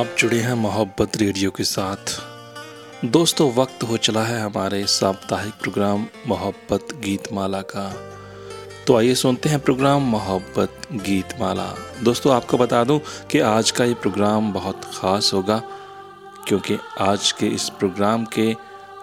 आप जुड़े हैं मोहब्बत रेडियो के साथ। दोस्तों, वक्त हो चला है हमारे साप्ताहिक प्रोग्राम मोहब्बत गीत माला का। तो आइए सुनते हैं प्रोग्राम मोहब्बत गीत माला दोस्तों, आपको बता दूँ कि आज का ये प्रोग्राम बहुत ख़ास होगा, क्योंकि आज के इस प्रोग्राम के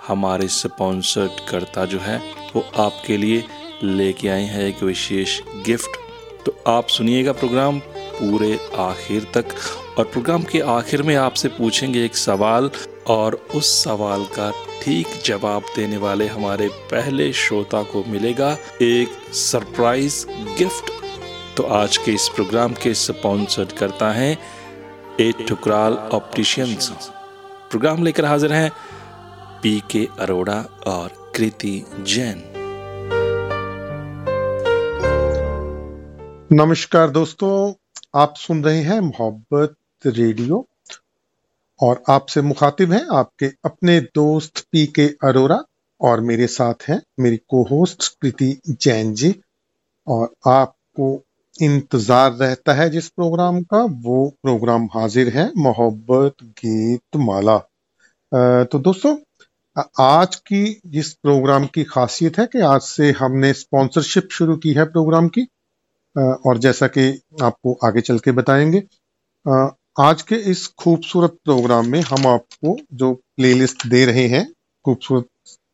हमारे स्पॉन्सर्ड करता जो है, वो आपके लिए लेके आए हैं एक विशेष गिफ्ट। तो आप सुनिएगा प्रोग्राम पूरे आखिर तक। और प्रोग्राम के आखिर में आपसे पूछेंगे एक सवाल और उस सवाल का ठीक जवाब देने वाले हमारे पहले श्रोता को मिलेगा एक सरप्राइज़ गिफ्ट। तो आज के इस प्रोग्राम के स्पॉन्सर्ड करता है ए टुकराल ऑप्टिशियंस। प्रोग्राम लेकर हाजिर हैं पी के अरोड़ा और कृति जैन। नमस्कार दोस्तों, आप सुन रहे हैं मोहब्बत रेडियो और आपसे मुखातिब हैं आपके अपने दोस्त पी के अरोरा और मेरे साथ हैं मेरी को होस्ट प्रीति जैन जी और आपको इंतज़ार रहता है जिस प्रोग्राम का, वो प्रोग्राम हाजिर है मोहब्बत गीत माला। तो दोस्तों आज की जिस प्रोग्राम की खासियत है कि आज से हमने स्पॉन्सरशिप शुरू की है प्रोग्राम की और जैसा कि आपको आगे चल के बताएँगे आज के इस खूबसूरत प्रोग्राम में हम आपको जो प्लेलिस्ट दे रहे हैं खूबसूरत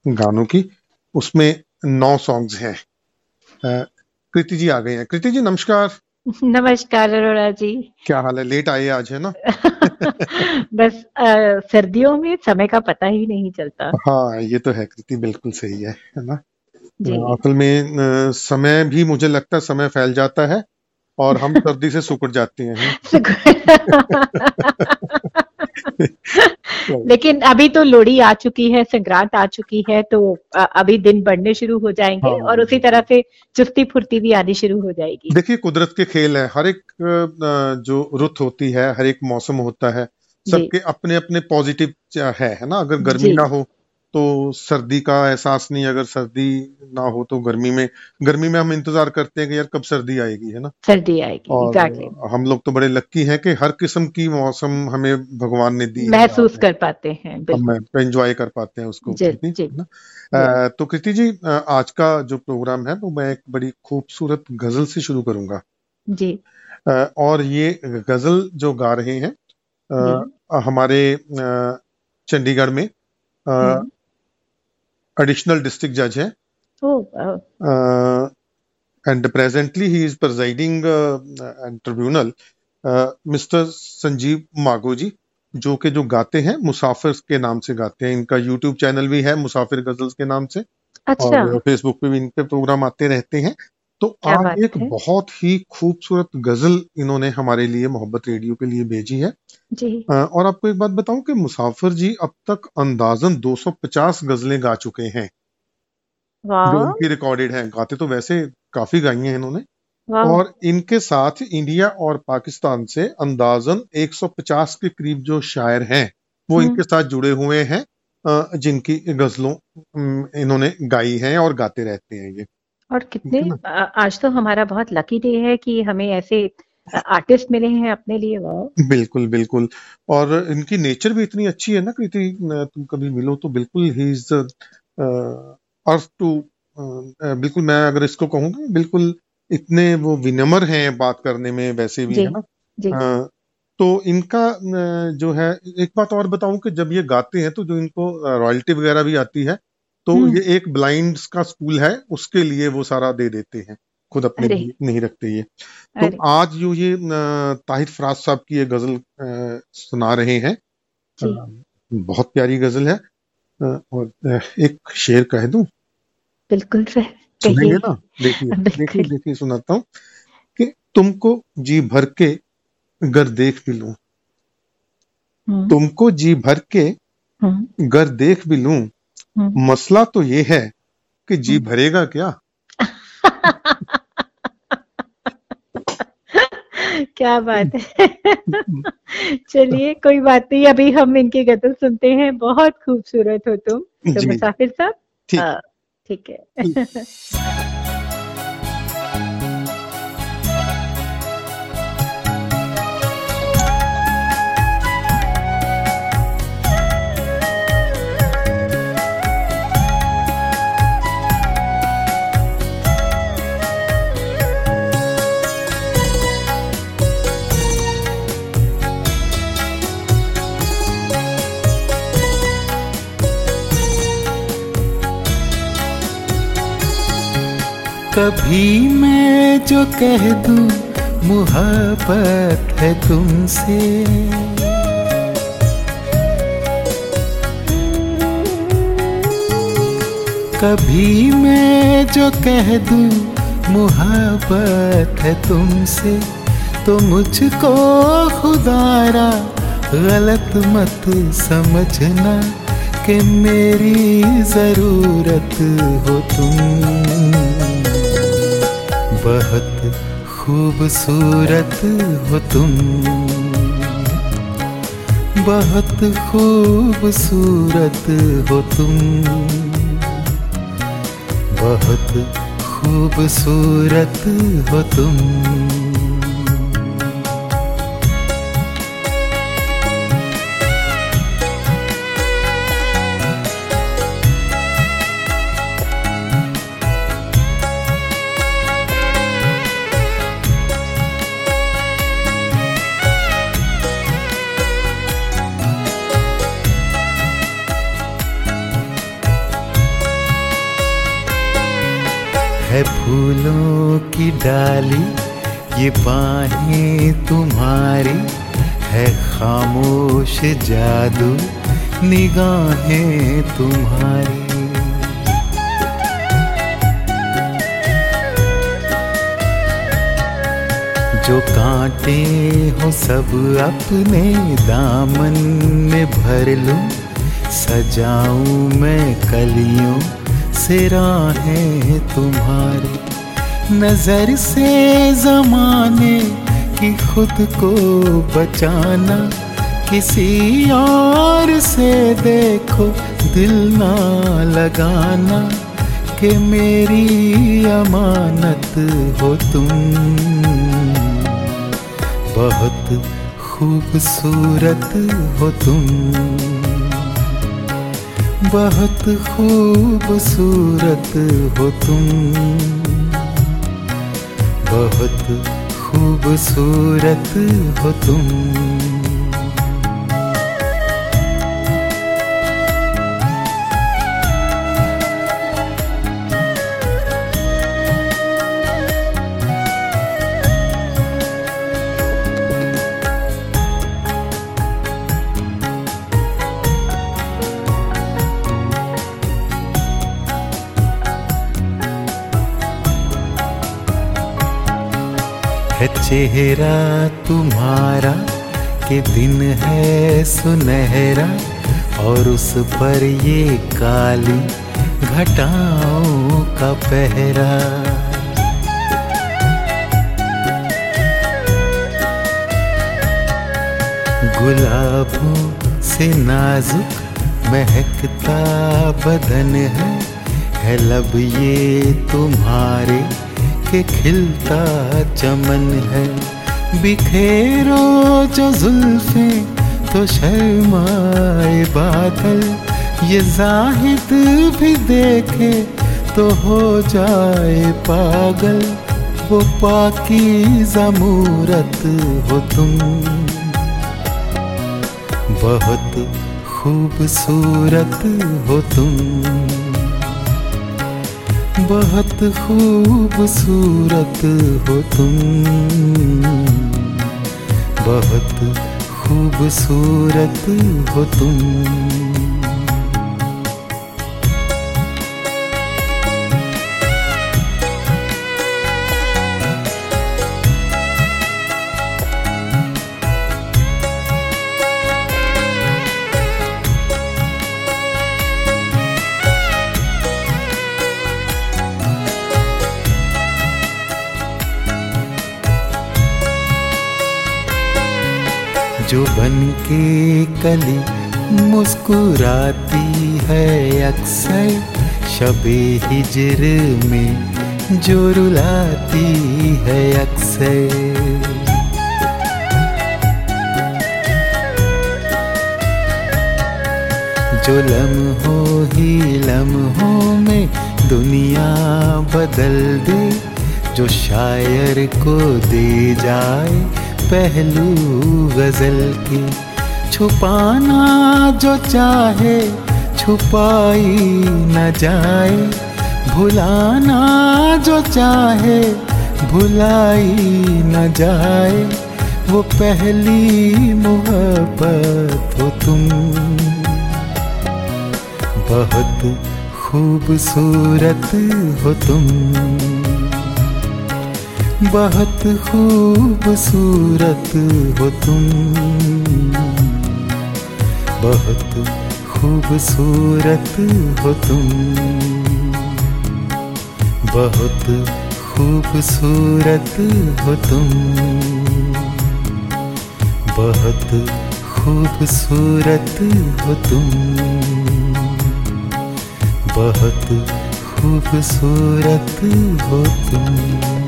गानों की उसमें नौ सॉन्ग्स हैं। कृति जी आ गए हैं। कृति जी नमस्कार। नमस्कार अरोड़ा जी। क्या हाल है? लेट आए आज है ना? बस आ, सर्दियों में समय का पता ही नहीं चलता। हाँ ये तो है कृति बिल्कुल सही है है ना? असल में समय भी मुझे लगता है समय फैल जाता है। और हम सर्दी से सुकड़ जाते हैं। लेकिन अभी तो लोहड़ी आ चुकी है संक्रांत आ चुकी है तो अभी दिन बढ़ने शुरू हो जाएँगे हाँ। और उसी तरह से चुस्ती फुर्ती भी आनी शुरू हो जाएगी। देखिए कुदरत के खेल है। हर एक जो रुत होती है हर एक मौसम होता है सबके अपने अपने पॉजिटिव है है ना? अगर गर्मी ना हो तो सर्दी का एहसास नहीं अगर सर्दी ना हो तो गर्मी में गर्मी में हम इंतज़ार करते हैं कि यार कब सर्दी आएगी है ना? सर्दी आएगी और exactly. हम लोग तो बड़े लक्की हैं कि हर किस्म की मौसम हमें भगवान ने दी महसूस कर पाते हैं हम एंजॉय कर पाते हैं उसको जी, जी, ना? तो कृति जी आज का जो प्रोग्राम है वो मैं एक बड़ी खूबसूरत गज़ल से शुरू करूँगा। जी। और ये गज़ल जो गा रहे हैं हमारे चंडीगढ़ में additional district judge है oh wow. uh, and presently he is presiding uh, tribunal. Uh, mister Sanjeev Mago ji जो के जो गाते हैं मुसाफिर के नाम से गाते हैं। इनका यूट्यूब चैनल भी है मुसाफिर गजल्स के नाम से। अच्छा। और फेसबुक पे भी इनके प्रोग्राम आते रहते हैं। तो आज एक बहुत ही खूबसूरत गज़ल इन्होंने हमारे लिए मोहब्बत रेडियो के लिए भेजी है। जी। और आपको एक बात बताऊँ कि मुसाफिर जी अब तक अंदाजन 250 गजलें गा चुके हैं। जो इनकी रिकॉर्डेड हैं। गाते तो वैसे काफ़ी गाई हैं इन्होंने। और इनके साथ इंडिया और पाकिस्तान से अंदाजन 150 के करीब जो शायर हैं वो हम्म। इनके साथ जुड़े हुए हैं। जिनकी गजलों इन्होंने गाई हैं और गाते रहते हैं ये। और कितने आज तो हमारा बहुत लकी डे है कि हमें ऐसे आर्टिस्ट मिले हैं अपने लिए वाह। बिल्कुल बिल्कुल। और इनकी नेचर भी इतनी अच्छी है ना कृति तुम कभी मिलो तो बिल्कुल ही इज़ अर्थ टू बिल्कुल मैं अगर इसको कहूँ बिल्कुल इतने वो विनम्र हैं बात करने में वैसे भी है ना? आ, तो इनका जो है एक बात और बताऊँ कि जब ये गाते हैं तो जो इनको रॉयल्टी वगैरह भी आती है तो हम्म। ये एक ब्लाइंड का स्कूल है उसके लिए वो सारा दे देते हैं खुद अपने नहीं रखते ये तो आज जो ये ताहिर फराज साहब की ये गज़ल सुना रहे हैं बहुत प्यारी गज़ल है और एक शेर कह दूँ बिल्कुल सुनेंगे ना देखिए देखिए देखिए सुनाता हूँ कि तुमको जी भर के घर देख भी लू हम्म। तुमको जी भर के हम्म। घर देख भी लू। मसला तो ये है कि जी हम्म। भरेगा क्या? क्या बात है? चलिए कोई बात नहीं अभी हम इनके गज़ल सुनते हैं। बहुत खूबसूरत हो तुम तो मुसाफिर साहब ठीक। है। कभी मैं जो कह दूँ, मुहब्बत है तुमसे। कभी मैं जो कह दूँ, मुहब्बत है तुमसे तो मुझको खुदारा गलत मत समझना कि मेरी ज़रूरत हो तुम। बहुत खूबसूरत हो तुम। बहुत खूबसूरत हो तुम। बहुत खूबसूरत हो तुम। है फूलों की डाली, ये बाहें तुम्हारी है खामोश जादू, निगाहें तुम्हारी। जो कांटे हो सब अपने दामन में भर लूँ, सजाऊं मैं कलियों से राहें तुम्हारी। नज़र से जमाने की खुद को बचाना। किसी और से देखो दिल ना लगाना कि मेरी अमानत हो तुम। बहुत खूबसूरत हो तुम। बहुत खूबसूरत हो तुम। बहुत खूबसूरत हो तुम। चेहरा तुम्हारा, के दिन है सुनहरा, और उस पर ये काली घटाओं का पहरा। गुलाबों से नाजुक महकता बदन है है लब ये तुम्हारे के खिलता चमन है। बिखेरो जो जुल्फे तो शर्माए बादल। ये जाहिद भी देखे तो हो जाए पागल। वो पाकी जमूरत हो तुम। बहुत खूबसूरत हो तुम। बहुत खूबसूरत हो तुम। बहुत खूबसूरत हो तुम। जो बन के कली मुस्कुराती है अक्सर, शबे हिजर में जो रुलाती है अक्सर। जो लम्हों ही लम्हों में दुनिया बदल दे, जो शायर को दे जाए पहलू गज़ल की छुपाना जो चाहे, छुपाई न जाए। भुलाना जो चाहे, भुलाई न जाए। वो पहली मोहब्बत हो तुम। बहुत खूबसूरत हो तुम। बहुत खूबसूरत हो तुम। बहुत खूबसूरत हो तुम। बहुत खूबसूरत हो तुम। बहुत खूबसूरत हो तुम। बहुत खूबसूरत हो तुम।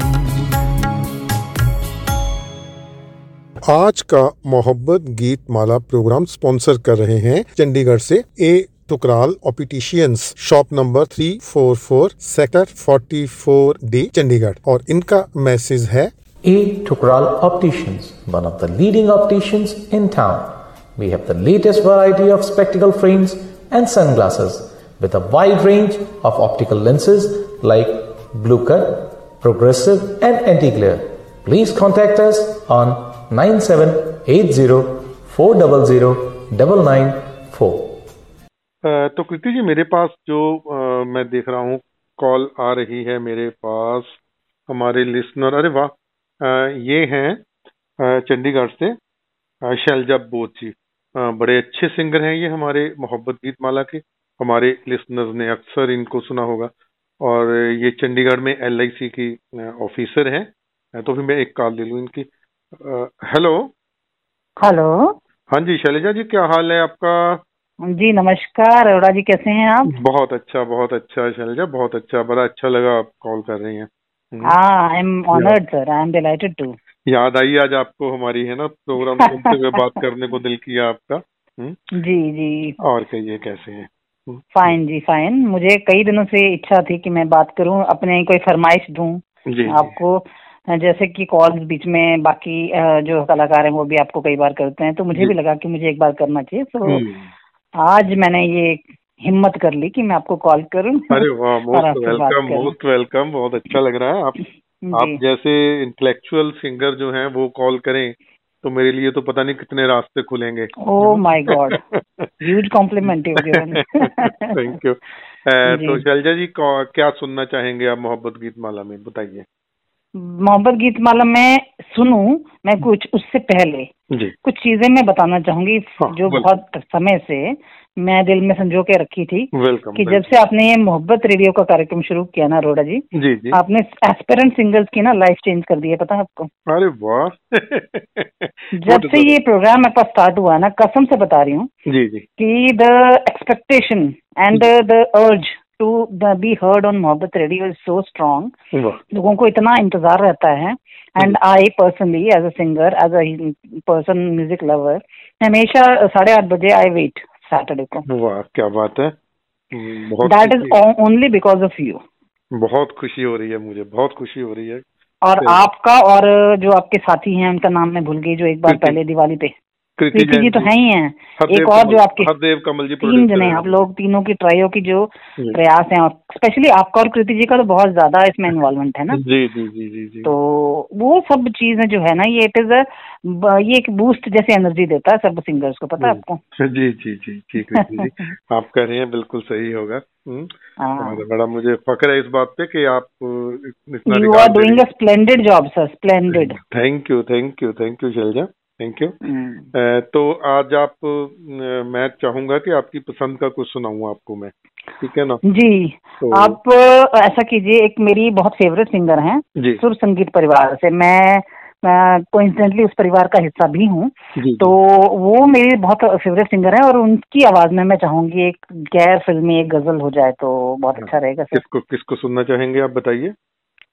आज का मोहब्बत गीत माला प्रोग्राम स्पॉन्सर कर रहे हैं चंडीगढ़ से A Thukral opticians. Shop number three four four sector forty four D Chandigarh. और इनका मैसेज है, A Thukral opticians one of the leading opticians in town we have the latest variety of spectacle frames and sunglasses with a wide range of optical lenses like blue colour progressive and anti glare please contact us on 9780400994. तो कृति जी मेरे पास जो आ, मैं देख रहा हूँ call आ रही है मेरे पास हमारे लिसनर अरे वाह ये हैं चंडीगढ़ से शैलजा बोध जी। बड़े अच्छे सिंगर हैं ये हमारे मोहब्बत गीत माला के हमारे लिसनर्स ने अक्सर इनको सुना होगा। और ये चंडीगढ़ में एल की ऑफिसर हैं तो भी मैं एक कॉल ले लूँ इनकी। हेलो हेलो हाँ जी शैलजा जी क्या हाल है आपका? जी नमस्कार। अरोड़ा जी कैसे हैं आप? बहुत अच्छा बहुत अच्छा शैलजा बहुत अच्छा बड़ा अच्छा लगा आप कॉल कर रही हैं। I am honoured sir I am delighted to याद आई आज आपको हमारी है ना प्रोग्राम सुनते हुए बात करने को दिल किया आपका हुँ? हम्म? जी जी। और कहिए कैसे हैं? फाइन हम्म? जी फाइन मुझे कई दिनों से इच्छा थी कि मैं बात करूँ अपने कोई फरमाइश दूँ जी। आपको। जैसे कि कॉल्स बीच में बाकी जो कलाकार हैं वो भी आपको कई बार करते हैं तो मुझे भी लगा कि मुझे एक बार करना चाहिए तो आज मैंने ये हिम्मत कर ली कि मैं आपको कॉल करूँ अरे वाह मोस्ट वेलकम मोस्ट वेलकम बहुत अच्छा लग रहा है। आप आप जैसे इंटेलेक्चुअल सिंगर जो हैं वो कॉल करें तो मेरे लिए तो पता नहीं कितने रास्ते खुलेंगे। ओह my god huge compliment you thank you तो शैलजा जी क्या सुनना चाहेंगे आप मोहब्बत गीत माला में? बताइए। मोहब्बत गीत माला मैं सुनूं मैं कुछ उससे पहले जी। कुछ चीज़ें मैं बताना चाहूँगी हाँ, जो बहुत समय से मैं दिल में संजो के रखी थी कि जब से आपने ये मोहब्बत रेडियो का कार्यक्रम शुरू किया ना रोडा जी जी जी। आपने एस्पेरेंट सिंगर्स की ना लाइफ चेंज कर दी है पता है आपको? अरे वाह। जब से ये प्रोग्राम मेरे पास स्टार्ट हुआ ना कसम से बता रही हूँ कि the expectation and the urge to be heard on Mohabbat radio is so strong लोगों को इतना इंतज़ार रहता है। And I personally as a singer as a person music lover हमेशा साढ़े आठ बजे आई वेट सैटरडे को। वाह क्या बात है। That is only because of you बहुत खुशी हो रही है मुझे बहुत खुशी हो रही है। और आपका और जो आपके साथी हैं उनका नाम मैं भूल गई जो एक बार पहले दिवाली पे कृति जी तो है ही हैं। एक और जो आपके हरदेव कमल जी तीन जने आप लोग तीनों की ट्राइयो की जो प्रयास हैं स्पेशली आपका और कृति जी का तो बहुत ज़्यादा इसमें इन्वॉल्वमेंट है ना। जी जी जी जी जी। तो वो सब चीज़ें जो है ना ये इट इज़ ये एक बूस्ट जैसे एनर्जी देता है सब सिंगर्स को पता है आपको? जी जी जी ठीक है जी। आप कह रहे हैं बिल्कुल सही होगा। हम्म। हाँ। बड़ा मुझे फक्र है इस बात पे कि आप you are doing a splendid job sir splendid thank you thank you thank you Shailaja thank you hmm. तो आज आप मैं चाहूँगा कि आपकी पसंद का कुछ सुनाऊं आपको मैं। ठीक है ना? जी। तो, आप ऐसा कीजिए एक मेरी बहुत फेवरेट सिंगर हैं सुर संगीत परिवार से। मैं कोइंसिडेंटली उस परिवार का हिस्सा भी हूँ। तो वो मेरी बहुत फेवरेट सिंगर है और उनकी आवाज़ में मैं चाहूँगी एक गैर फिल्मी एक गज़ल हो जाए तो बहुत अच्छा रहेगा किसको किसको सुनना चाहेंगे आप बताइए?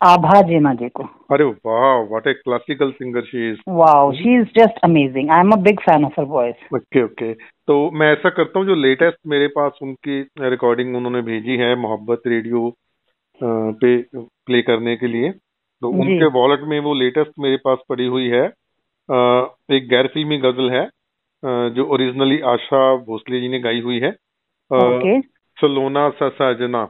आभा जेना जी को अरे वाह what a classical singer she is wow she is just amazing I am a big fan of her voice okay okay तो मैं ऐसा करता हूँ जो लेटेस्ट मेरे पास उनकी रिकॉर्डिंग उन्होंने भेजी है मोहब्बत रेडियो पे प्ले करने के लिए। तो उनके वॉलेट में वो लेटेस्ट मेरे पास पड़ी हुई है। एक गैर फिल्मी गज़ल है जो ओरिजिनली आशा भोसले जी ने गाई हुई है. सलोना सजना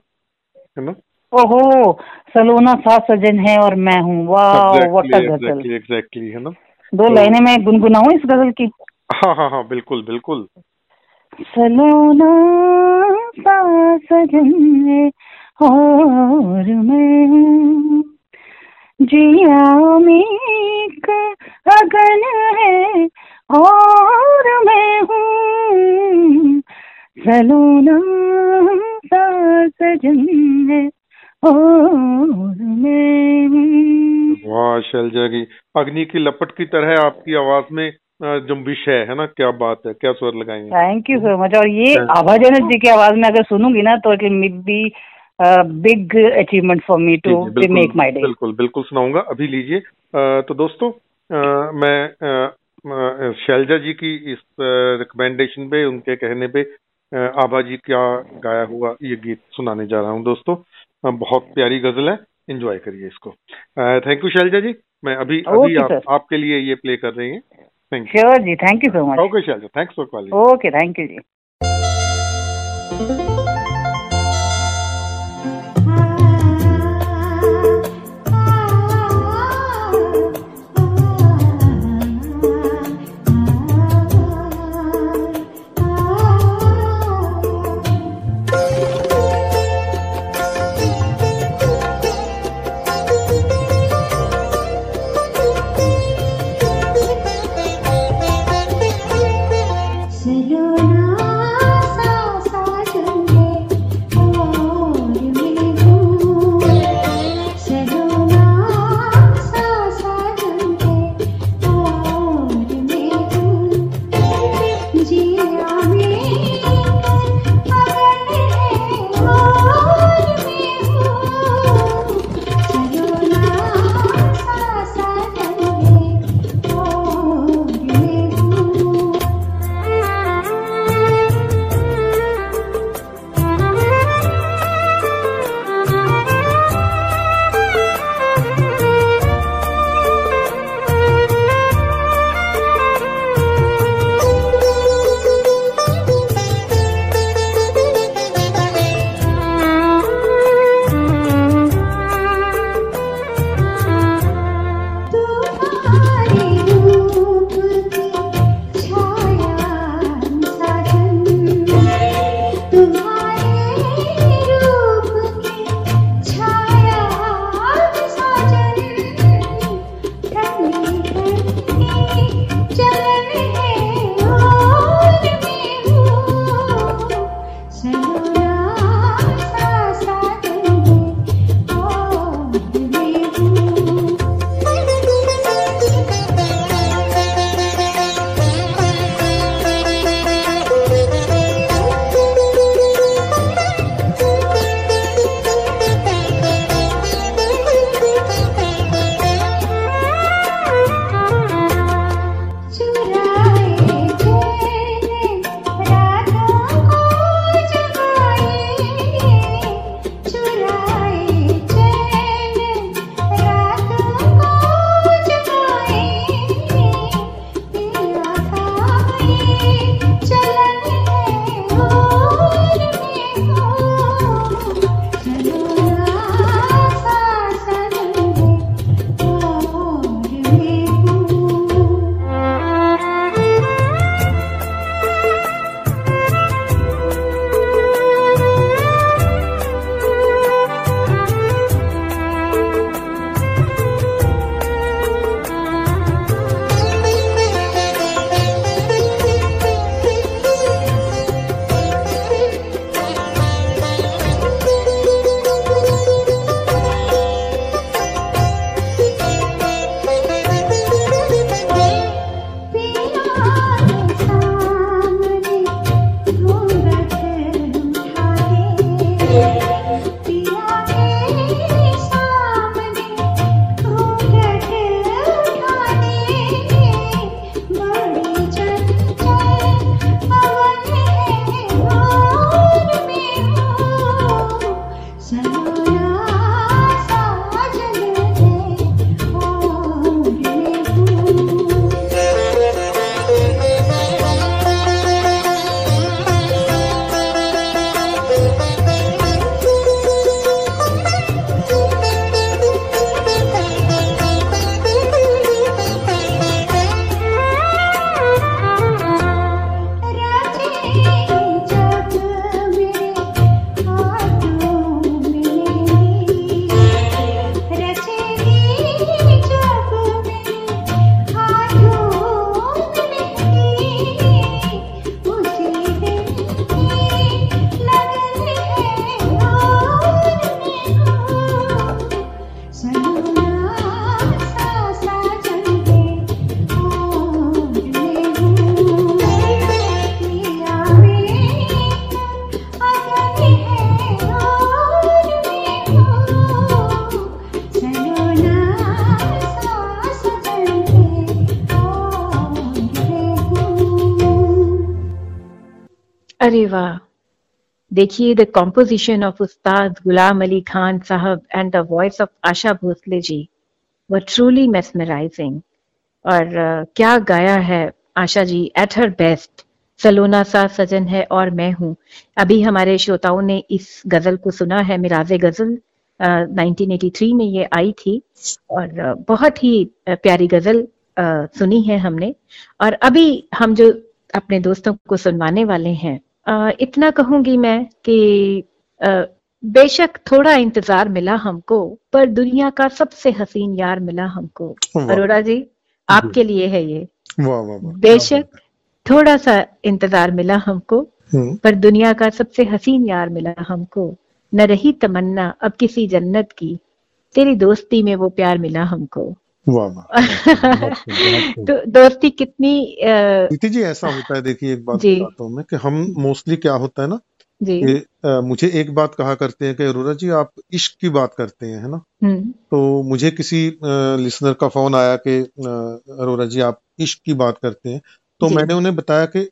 है ना? ओहो सलोना सा सजन है और मैं हूँ। वाह व्हाट गज़ल। एग्जैक्टली है ना? दो तो, लाइनें मैं गुनगुनाऊं इस गज़ल की? हाँ हाँ हाँ बिल्कुल बिल्कुल। सलोना सा सजन है और मैं जिया में अगन है और मैं हूँ। सलोना सा सजन है वाह शैलजा की अग्नि की लपट की तरह आपकी आवाज़ में जुम्बिश है है ना क्या बात है क्या स्वर लगाएँगे थैंक यू सो मच और ये आभाजन जी की आवाज़ में अगर सुनूँगी ना तो it will be big achievement for me to make my day बिल्कुल बिल्कुल सुनाऊँगा। अभी लीजिए। तो दोस्तों मैं शैलजा जी की इस रिकमेंडेशन पे उनके कहने पे आभा जी क्या गाया हुआ ये गीत सुनाने जा रहा हूँ दोस्तों। बहुत प्यारी गज़ल है। एंजॉय करिए इसको। Thank you Shailaja ji. मैं अभी अभी आप, आपके लिए ये प्ले कर रही हैं। Thank you sure ji thank you so much okay Shailaja thanks for calling okay thank you जी। अरे वाह देखिए the composition of Ustad Ghulam Ali Khan Sahab and the voice of Asha Bhosle ji were truly mesmerising और uh, क्या गाया है Asha ji? At her best सलोना सा सजन है और मैं हूँ। अभी हमारे श्रोताओं ने इस गज़ल को सुना है मिराज गज़ल uh, 1983 में ये आई थी। और uh, बहुत ही प्यारी गज़ल uh, सुनी है हमने। और अभी हम जो अपने दोस्तों को सुनवाने वाले हैं uh, इतना कहूँगी मैं कि बेशक थोड़ा इंतज़ार मिला हमको पर दुनिया का सबसे हसीन यार मिला हमको। अरोड़ा जी आपके लिए है ये। बेशक थोड़ा सा इंतज़ार मिला हमको हम्म। पर दुनिया का सबसे हसीन यार मिला हमको। न रही तमन्ना अब किसी जन्नत की तेरी दोस्ती में वो प्यार मिला हमको। वाह वाह तो दोस्ती कितनी प्रीति जी ऐसा होता है देखिए एक बात बताता हूँ मैं कि हम मोस्टली क्या होता है ना जी। आ, मुझे एक बात कहा करते हैं कि अरोरा जी आप इश्क की बात करते हैं है ना? हम्म। तो मुझे किसी लिसनर का फ़ोन आया कि अरोरा जी आप इश्क की बात करते हैं। तो मैंने उन्हें बताया कि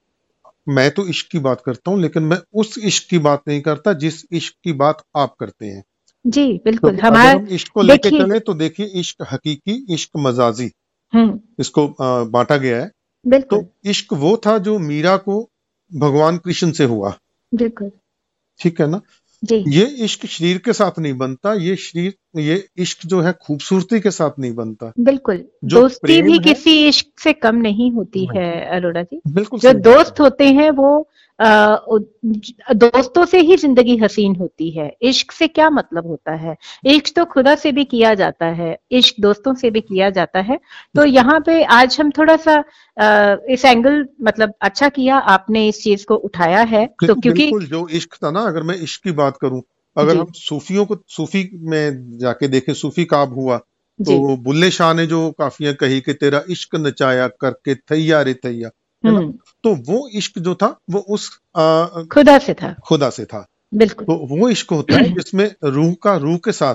मैं तो इश्क की बात करता हूँ लेकिन मैं उस इश्क की बात नहीं करता जिस इश्क की बात आप करते हैं। जी बिल्कुल तो हमारे हम इश्क को लेके चले तो देखिए इश्क हकीकी इश्क मजाजी। इसको बांटा गया है। तो इश्क वो था जो मीरा को भगवान कृष्ण से हुआ। बिल्कुल। ठीक है ना? जी। ये इश्क शरीर के साथ नहीं बनता ये शरीर ये इश्क जो है खूबसूरती के साथ नहीं बनता। बिल्कुल। दोस्ती भी किसी इश्क से कम नहीं होती है अरोड़ा जी। बिल्कुल जो दोस्त होते हैं वो आ, दोस्तों से ही ज़िंदगी हसीन होती है। इश्क से क्या मतलब होता है? इश्क तो खुदा से भी किया जाता है। इश्क दोस्तों से भी किया जाता है। तो यहाँ पे आज हम थोड़ा सा आ, इस एंगल मतलब अच्छा किया आपने इस चीज़ को उठाया है। तो क्योंकि जो इश्क था ना अगर मैं इश्क की बात करूँ अगर हम सूफियों को सूफी में जाके देखें सूफी काब हुआ तो बुल्ले शाह ने जो काफिया कही कि तेरा इश्क नचाया करके थैया रे थैया। तो वो इश्क जो था वो उस आ, खुदा से था। खुदा से था। बिल्कुल। तो वो इश्क होता है जिसमें रूह का रूह के साथ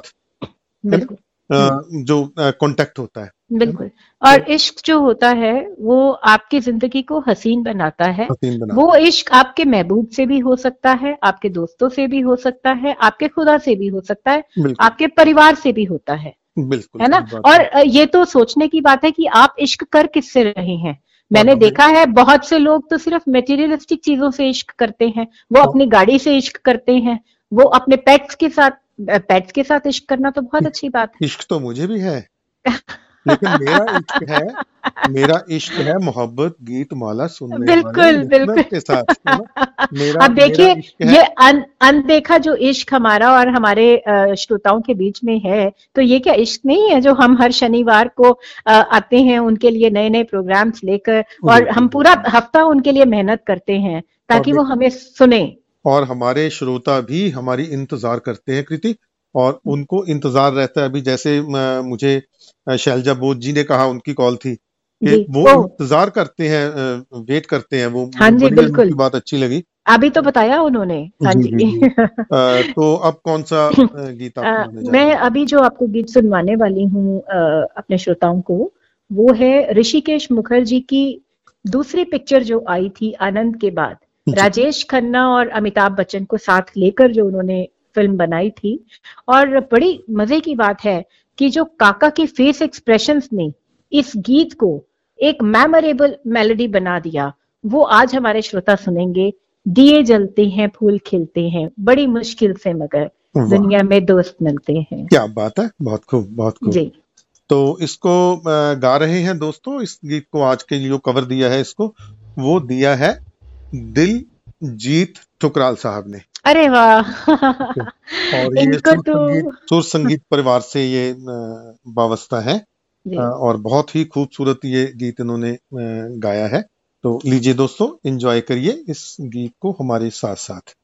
जो कांटेक्ट होता है। बिल्कुल। और इश्क जो होता है वो आपकी ज़िंदगी को हसीन बनाता है। हसीन बनाता वो इश्क आपके महबूब से भी हो सकता है आपके दोस्तों से भी हो सकता है आपके खुदा से भी हो सकता है आपके परिवार से भी होता है। बिल्कुल है ना? और ये तो सोचने की बात है कि आप इश्क कर किससे रहे हैं? मैंने देखा है बहुत से लोग तो सिर्फ़ मेटीरियलिस्टिक चीज़ों से इश्क करते हैं वो हाँ। अपनी गाड़ी से इश्क करते हैं वो अपने पेट्स के साथ पेट्स के साथ इश्क करना तो बहुत अच्छी बात है। इश्क तो मुझे भी है। लेकिन मेरा इश्क है मेरा इश्क है मोहब्बत गीत माला सुनने बिल्कुल बिल्कुल। के साथ मेरा, अब देखिए ये अन, अनदेखा जो इश्क हमारा और हमारे श्रोताओं के बीच में है तो ये क्या इश्क नहीं है जो हम हर शनिवार को आते हैं उनके लिए नए नए प्रोग्राम्स लेकर और हम पूरा हफ़्ता उनके लिए मेहनत करते हैं ताकि वो हमें सुने। और हमारे श्रोता भी हमारी इंतज़ार करते हैं कृति और उनको इंतज़ार रहता है। अभी जैसे मुझे शैलजा बोध जी ने कहा उनकी कॉल थी कि वो इंतज़ार करते हैं वेट करते हैं। वो हाँ जी बिल्कुल। बात अच्छी लगी। अभी तो बताया उन्होंने। हाँ जी, जी, जी। तो अब कौन सा गीत मैं अभी जो आपको गीत सुनवाने वाली हूँ अपने श्रोताओं को वो है ऋषिकेश मुखर्जी की दूसरी पिक्चर जो आई थी आनंद के बाद। राजेश खन्ना और अमिताभ बच्चन को साथ लेकर जो उन्होंने फ़िल्म बनाई थी और बड़ी मज़े की बात है कि जो काका की फेस एक्सप्रेशन ने इस गीत को एक मेमोरेबल मेलोडी बना दिया वो आज हमारे श्रोता सुनेंगे। दिए जलते हैं फूल खिलते हैं बड़ी मुश्किल से मगर दुनिया में दोस्त मिलते हैं। क्या बात है बहुत खूब बहुत खूब। जी। तो इसको गा रहे हैं दोस्तों इस गीत को आज के लिए कवर दिया है इसको वो दिया है दिल जीत ठुकराल साहब ने। अरे वाह। और ये सुर तो... संगीत सुर संगीत परिवार से ये वावस्था है। और बहुत ही खूबसूरत ये गीत इन्होंने गाया है। तो लीजिए दोस्तों एंजॉय करिए इस गीत को हमारे साथ साथ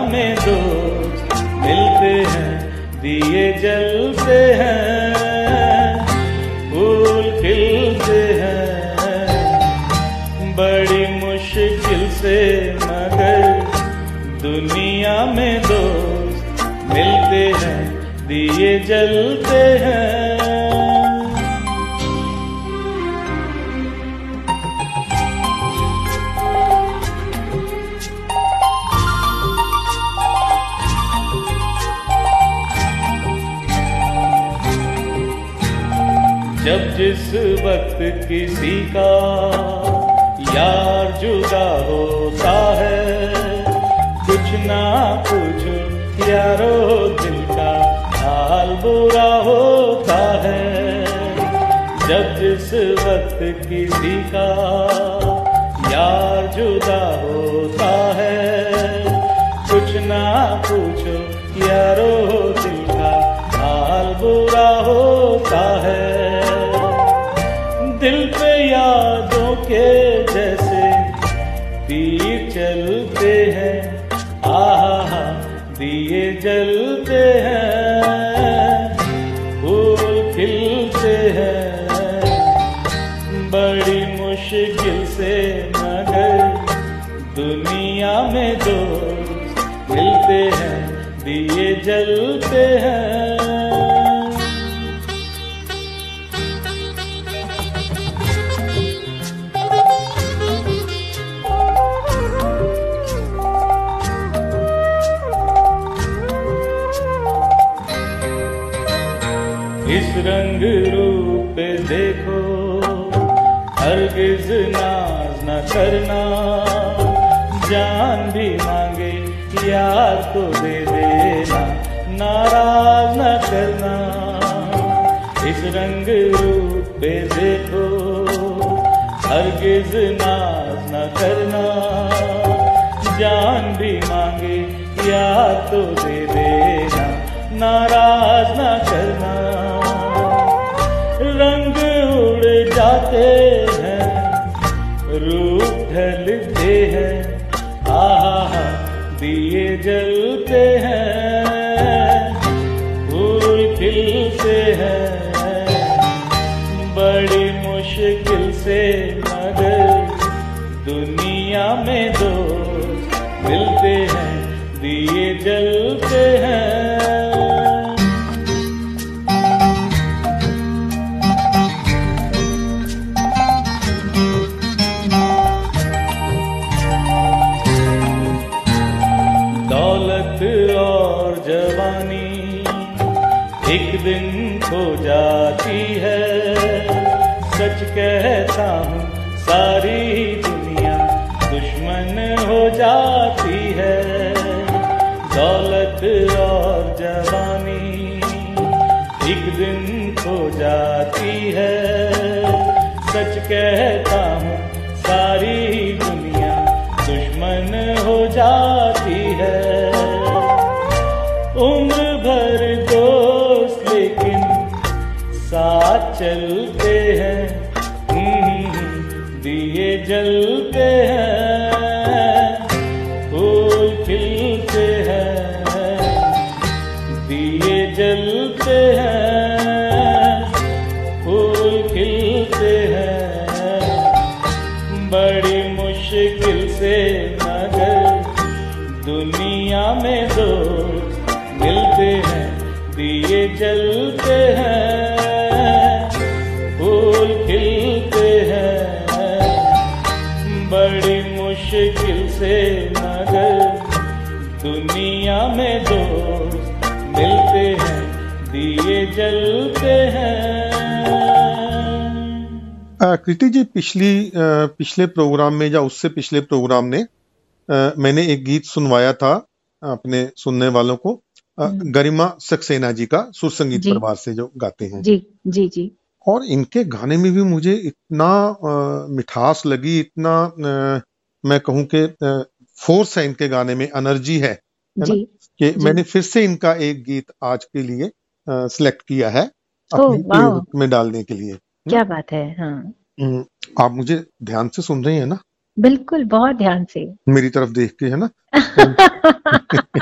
में दोस्त मिलते हैं, दिए जलते हैं, फूल खिलते हैं। बड़ी मुश्किल से मगर दुनिया में दोस्त मिलते हैं, दिए जलते हैं। जिस वक्त किसी का यार जुदा होता है, कुछ ना कुछ यारो दिल का हाल बुरा होता है। जब जिस वक्त किसी का यार जुदा होता है, कुछ ना पूछो यारो दिल का हाल बुरा होता है। दोस्त मिलते हैं दिए जलते हैं। इस रंग रूप देखो हरगिज नाज न करना। यार को दे देना, नाराज़ न करना। इस रंग रूप पे देखो, हरगिज नाज न करना। जान भी मांगे, याद तो दे देना, नाराज़ खिलते हैं। कृति जी पिछली पिछले प्रोग्राम में या उससे पिछले प्रोग्राम में मैंने एक गीत सुनवाया था अपने सुनने वालों को हम्म। गरिमा सक्सेना जी का सुर संगीत परिवार से जो गाते हैं। जी जी जी। और इनके गाने में भी मुझे इतना मिठास लगी इतना मैं कहूँ कि फोर्स है इनके गाने में एनर्जी है ना? कि। मैंने फिर से इनका एक गीत आज के लिए सिलेक्ट किया है अपनी में डालने के लिए। क्या बात है हाँ। आप मुझे ध्यान से सुन रही हैं ना? बिल्कुल बहुत ध्यान से। मेरी तरफ़ देख के है ना?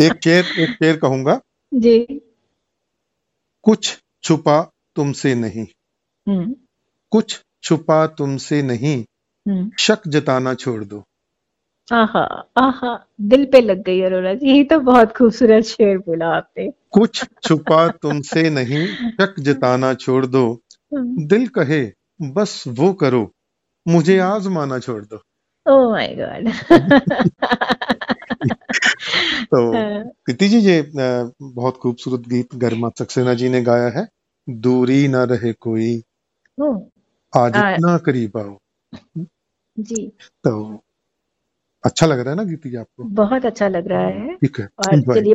एक शेर एक शेर कहूँगा। जी। कुछ छुपा तुमसे नहीं। हम्म। कुछ छुपा तुमसे नहीं। हम्म। शक जताना छोड़ दो। आहा आहा दिल पे लग गई अरोरा जी यही तो बहुत खूबसूरत शेर बोला आपने। कुछ छुपा तुमसे नहीं शक जताना छोड़ दो। हम्म। दिल कहे बस वो करो। मुझे आजमाना छोड़ दो। ओह माय गॉड तो प्रीति जी ये बहुत खूबसूरत गीत गर्मा सक्सेना जी ने गाया है दूरी ना रहे कोई आज हाँ। इतना करीब आओ। जी। तो अच्छा लग रहा है ना गीत जी आपको? बहुत अच्छा लग रहा है। ठीक है और। चलिए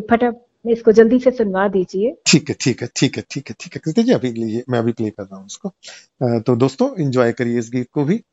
फटाफट इसको जल्दी से सुनवा दीजिए। ठीक है ठीक है ठीक है ठीक है ठीक है। कृति जी अभी लीजिए मैं अभी प्ले कर रहा हूँ उसको तो दोस्तों इंजॉय करिए इस गीत को भी।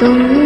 तुम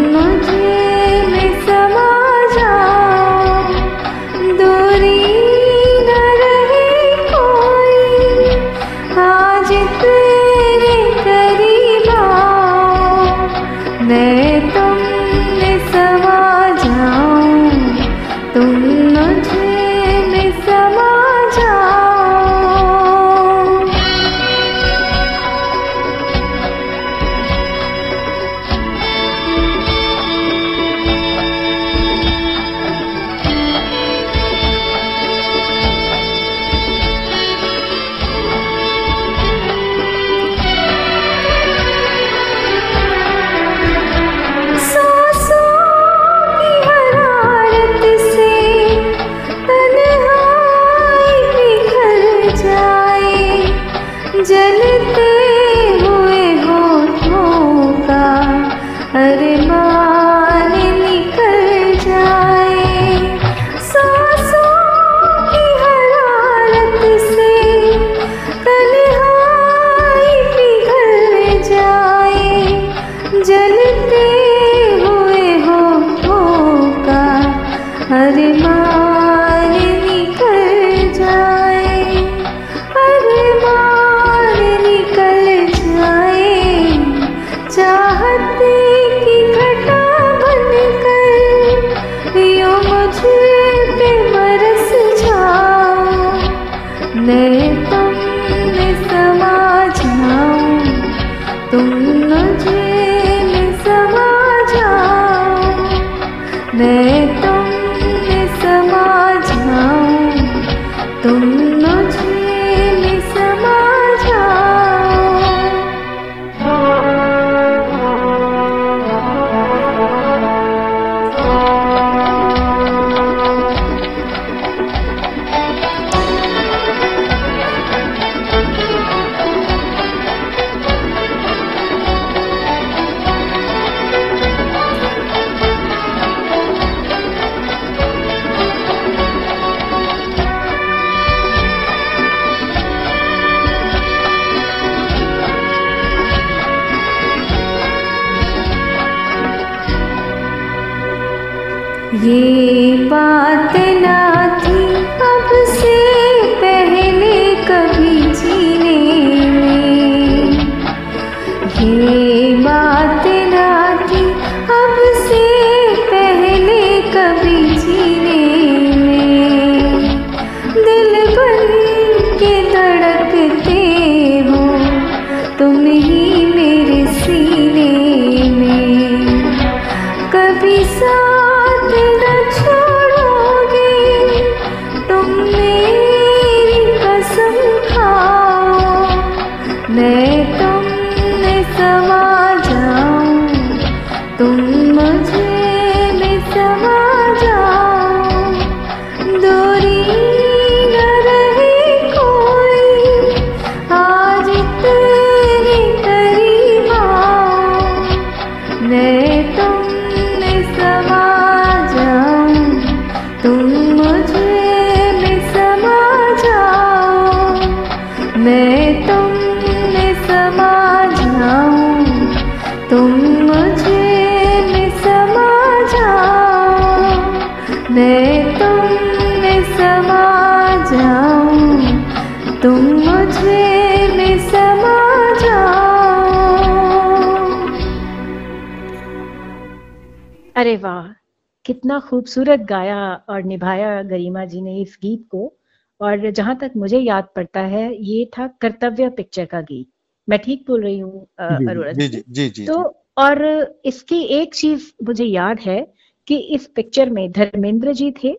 कितना खूबसूरत गाया और निभाया गरिमा जी ने इस गीत को। और जहाँ तक मुझे याद पड़ता है ये था कर्तव्य पिक्चर का गीत। मैं ठीक बोल रही हूँ अरोड़ा जी, जी, जी, जी, तो और इसकी एक चीज़ मुझे याद है कि इस पिक्चर में धर्मेंद्र जी थे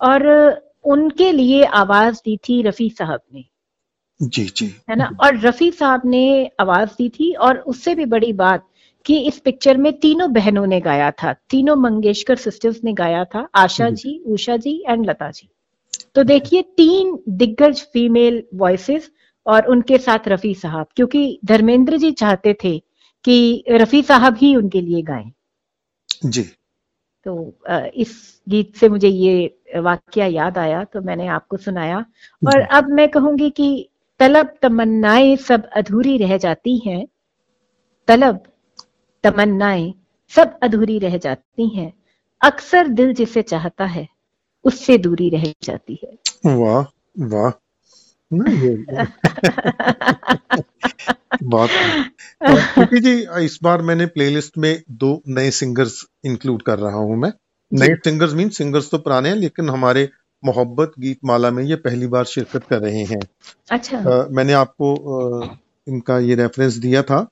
और उनके लिए आवाज़ दी थी रफी साहब ने। जी जी। है ना? और रफी साहब ने आवाज़ दी थी और उससे भी बड़ी बात कि इस पिक्चर में तीनों बहनों ने गाया था। तीनों मंगेशकर सिस्टर्स ने गाया था आशा जी उषा जी एंड लता जी। तो देखिए तीन दिग्गज फीमेल वॉइसेस और उनके साथ रफी साहब क्योंकि धर्मेंद्र जी चाहते थे कि रफी साहब ही उनके लिए गाएँ। जी। तो इस गीत से मुझे ये वाक्य याद आया तो मैंने आपको सुनाया। और अब मैं कहूँगी कि तलब तमन्नाएँ सब अधूरी रह जाती हैं। तलब तमन्नाएँ सब अधूरी रह जाती हैं। अक्सर दिल जिसे चाहता है उससे दूरी रह जाती है। वाह वाह। बात क्योंकि जी इस बार मैंने प्लेलिस्ट में दो नए सिंगर्स इंक्लूड कर रहा हूँ मैं। नए सिंगर्स मीन सिंगर्स तो पुराने हैं लेकिन हमारे मोहब्बत गीत माला में ये पहली बार शिरकत कर रहे हैं। अच्छा। आ, मैंने आपको आ, इनका ये रेफरेंस दिया था।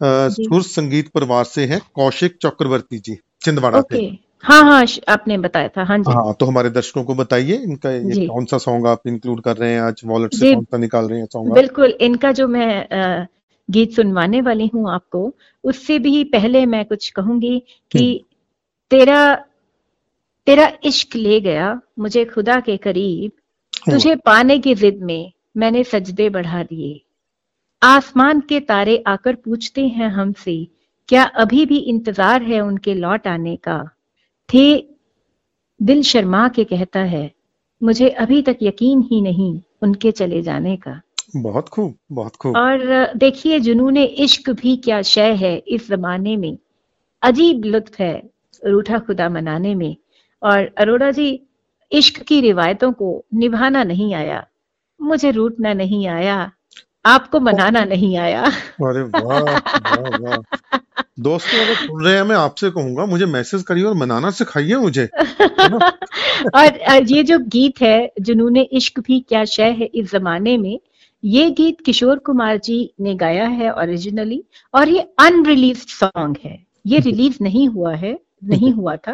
सुर संगीत परिवार से हैं कौशिक चक्रवर्ती जी छिंदवाड़ा से। हाँ हाँ आपने बताया था। हाँ जी। हाँ तो हमारे दर्शकों को बताइए इनका ये कौन सा सॉन्ग आप इंक्लूड कर रहे हैं आज वॉलेट से कौन सा निकाल रहे हैं सॉन्ग बिल्कुल इनका जो मैं गीत सुनवाने वाली हूँ आपको उससे भी पहले मैं कुछ कहूँगी कि हम्म। तेरा तेरा इश्क ले गया मुझे खुदा के करीब हाँ। तुझे पाने की जिद में मैंने सजदे बढ़ा दिए। आसमान के तारे आकर पूछते हैं हमसे क्या अभी भी इंतज़ार है उनके लौट आने का? थे दिल शर्मा के कहता है मुझे अभी तक यकीन ही नहीं उनके चले जाने का। बहुत खूब बहुत खूब। और देखिए जुनून इश्क भी क्या शय है इस जमाने में। अजीब लुत्फ है रूठा खुदा मनाने में। और अरोड़ा जी इश्क की रिवायतों को निभाना नहीं आया। मुझे रूटना नहीं आया। आपको मनाना नहीं आया। अरे वाह वाह वाह। दोस्तों अगर सुन रहे हैं मैं आपसे कहूँगा मुझे मैसेज करिए और मनाना सिखाइए मुझे और ये जो गीत है जुनून इश्क भी क्या शय है इस जमाने में ये गीत किशोर कुमार जी ने गाया है ओरिजिनली और ये अनरिलीज सॉन्ग है। ये रिलीज़ नहीं हुआ है नहीं हुआ था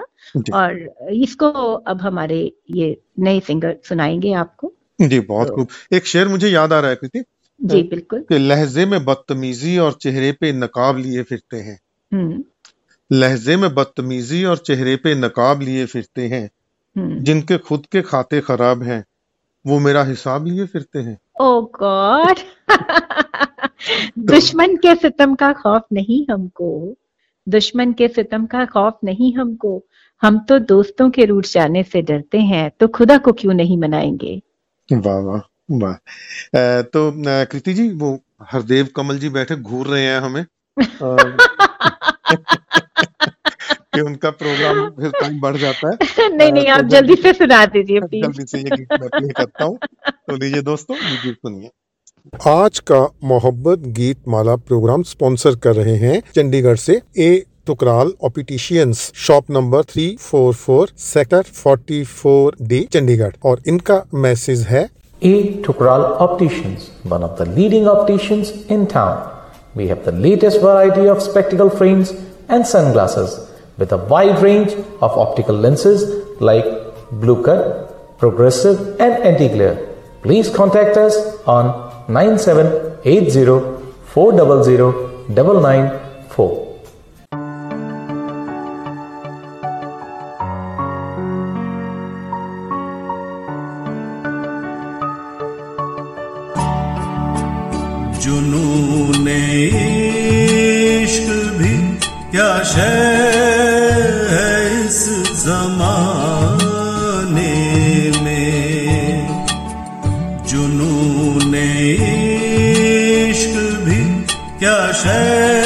और इसको अब हमारे ये नए सिंगर सुनाएँगे आपको। जी बहुत तो, खूब। एक शेर मुझे याद आ रहा है कृति जी बिल्कुल। कि लहजे में बदतमीजी और चेहरे पे नकाब लिए फिरते हैं। हम्म। लहजे में बदतमीजी और चेहरे पे नकाब लिए फिरते हैं। हम्म। जिनके खुद के खाते खराब हैं वो मेरा हिसाब लिए फिरते हैं। ओ गॉड! दुश्मन के सितम का खौफ नहीं हमको। दुश्मन के सितम का खौफ नहीं हमको। हम तो दोस्तों के रूट जाने से डरते हैं तो खुदा को क्यों नहीं मनाएँगे? वाह वाह। वाह तो कृति जी वो हरदेव कमल जी बैठे घूर रहे हैं हमें। कि उनका प्रोग्राम फिर टाइम बढ़ जाता है। नहीं नहीं आप जल्दी से सुना दीजिए जल्दी से ये गीत मैं प्ले करता हूँ। तो लीजिए दोस्तों ये गीत सुनिए। आज का मोहब्बत गीत माला प्रोग्राम स्पॉन्सर कर रहे हैं चंडीगढ़ से A Thukral opticians shop number three four four sector forty four D Chandigarh. और इनका मैसेज है A. Tukral Opticians, one of the leading opticians in town. We have the latest variety of spectacle frames and sunglasses with a wide range of optical lenses like blue cut, progressive, and anti glare. Please contact us on 9780 400 994. जुनून इश्क भी क्या शय है इस जमाने में? जुनून इश्क भी क्या शय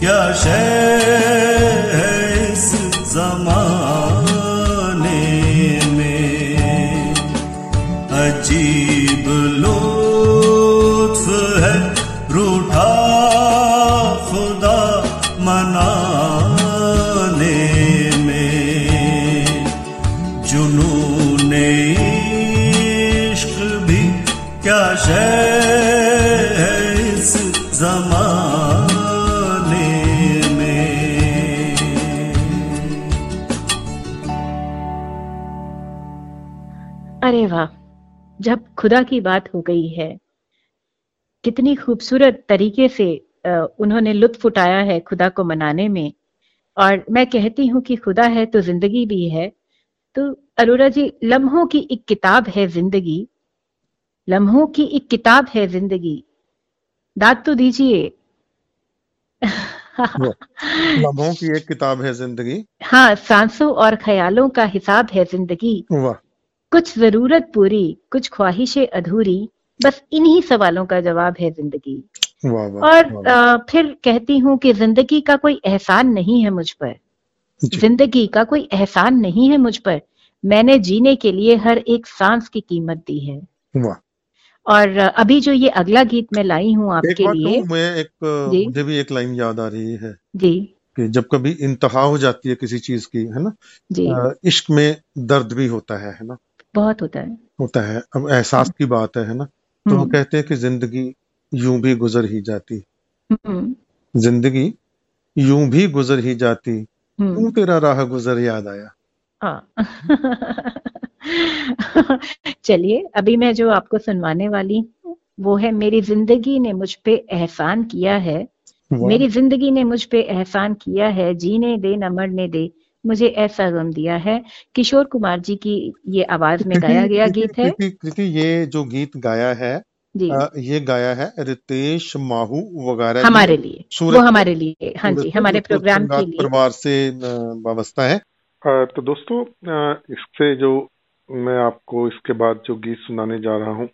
क्या शय खुदा की बात हो गई है। कितनी खूबसूरत तरीके से उन्होंने लुत्फ उठाया है खुदा को मनाने में। और मैं कहती हूँ कि खुदा है तो ज़िंदगी भी है। तो अरोरा जी लम्हों की एक किताब है ज़िंदगी। लम्हों की एक किताब है ज़िंदगी। दाद तो दीजिए। लम्हों की एक किताब है ज़िंदगी। हाँ सांसों और ख्यालों का हिसाब है ज़िंदगी। वाह। कुछ ज़रूरत पूरी कुछ ख्वाहिशें अधूरी बस इन्हीं सवालों का जवाब है ज़िंदगी। और वाह, अ, फिर कहती हूँ कि ज़िंदगी का कोई एहसान नहीं है मुझ पर। ज़िंदगी का कोई एहसान नहीं है मुझ पर। मैंने जीने के लिए हर एक सांस की कीमत दी है। और अभी जो ये अगला गीत मैं लाई हूँ आपके बात लिए मैं एक जी। मुझे भी एक लाइन याद आ रही है। जी। कि जब कभी इंतहा हो जाती है किसी चीज़ की है ना? जी। इश्क में दर्द भी होता है है ना? बहुत होता है। होता है। अब एहसास की बात है ना? तो वो हम्म, कहते हैं कि ज़िंदगी यूँ भी गुजर ही जाती। हम्म, ज़िंदगी यूँ भी गुजर ही जाती। हम्म, क्यों तेरा राह गुजर याद आया? हाँ। चलिए अभी मैं जो आपको सुनवाने वाली हूँ वो है मेरी ज़िंदगी ने मुझ पे एहसान किया है। मेरी ज़िंदगी ने मुझ पे एहसान किया है। जीने दे न मरने दे। मुझे ऐसा गम दिया है। किशोर कुमार जी की ये आवाज़ में गाया गया गीत है। कृति ये जो गीत गाया है जी। आ, ये गाया है रितेश माहू वगैरह हमारे लिए। वो हमारे लिए। हाँ जी हमारे प्रोग्राम के लिए। परिवार से वाबस्ता है। तो दोस्तों इससे जो मैं आपको इसके बाद जो गीत सुनाने जा रहा हूँ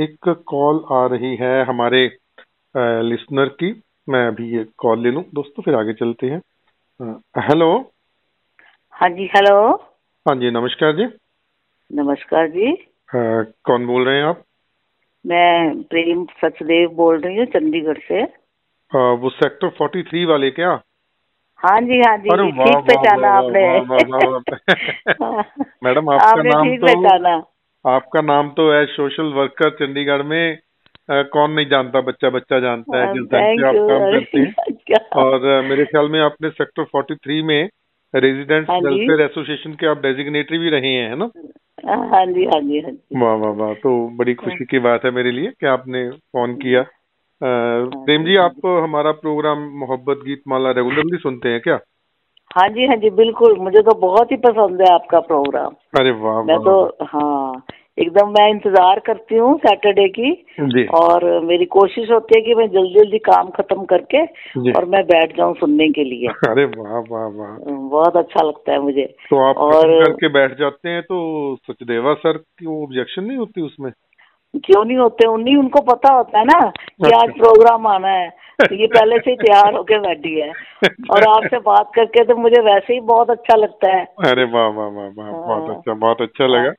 एक कॉल आ रही है हमारे लिसनर की। मैं अभी ये कॉल ले लूँ। दोस्तों फिर आगे चलते हैं। हेलो। हाँ जी हेलो हाँ जी नमस्कार जी। नमस्कार जी। आ, कौन बोल रहे हैं आप? मैं प्रेम सचदेव बोल रही हूँ चंडीगढ़ से। आ, वो सेक्टर फोर्टी थ्री वाले क्या? हाँ जी हाँ जी ठीक पहचाना आपने। मैडम आपका नाम तो आपका नाम तो है सोशल वर्कर चंडीगढ़ में। आ, कौन नहीं जानता बच्चा बच्चा जानता है जिस ढंग से आप काम करते हैं। और मेरे ख्याल में आपने सेक्टर फोर्टी थ्री में रेजिडेंट वेलफेयर एसोसिएशन के आप डेजिग्नेटरी भी रहे हैं है ना? हाँ जी हाँ जी हाँ जी। वाह वाह वाह तो बड़ी खुशी की बात है मेरे लिए कि आपने फ़ोन किया। प्रेम जी आप हमारा प्रोग्राम मोहब्बत गीत माला रेगुलरली सुनते हैं क्या? हाँ जी हाँ जी बिल्कुल मुझे तो बहुत ही पसंद है आपका प्रोग्राम। अरे वाह मैं तो हाँ एकदम मैं इंतज़ार करती हूँ सैटरडे की और मेरी कोशिश होती है कि मैं जल्दी जल्दी काम खत्म करके और मैं बैठ जाऊँ सुनने के लिए। अरे वाह वाह वाह। बहुत अच्छा लगता है मुझे। तो आप और करके बैठ जाते हैं तो सचदेवा सर की ऑब्जेक्शन नहीं होती उसमें? क्यों नहीं होते? उन्हीं उनको पता होता है ना कि आज प्रोग्राम आना है। तो ये पहले से ही तैयार होके बैठी है। और आपसे बात करके तो मुझे वैसे ही बहुत अच्छा लगता है। अरे वाह वाह वाह वाह बहुत हाँ। अच्छा बहुत अच्छा लगा।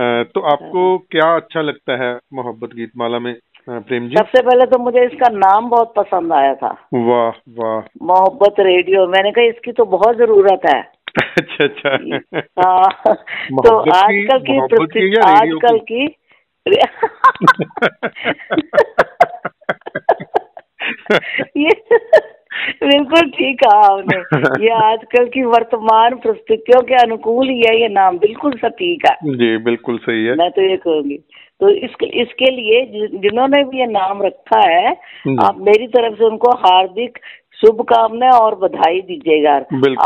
तो आपको क्या अच्छा लगता है मोहब्बत गीत माला में प्रेम जी? सबसे पहले तो मुझे इसका नाम बहुत पसंद आया था। वाह वाह। मोहब्बत रेडियो मैंने कहा इसकी तो बहुत ज़रूरत है। अच्छा अच्छा। हाँ तो आजकल की? आजकल की ये बिल्कुल ठीक कहा आपने। ये आजकल की वर्तमान परिस्थितियों के अनुकूल ही है ये नाम बिल्कुल सटीक है। जी बिल्कुल सही है। मैं तो ये कहूँगी। तो इसके इसके लिए जिन्होंने भी ये नाम रखा है आप मेरी तरफ़ से उनको हार्दिक शुभकामनाएँ और बधाई दीजिएगा।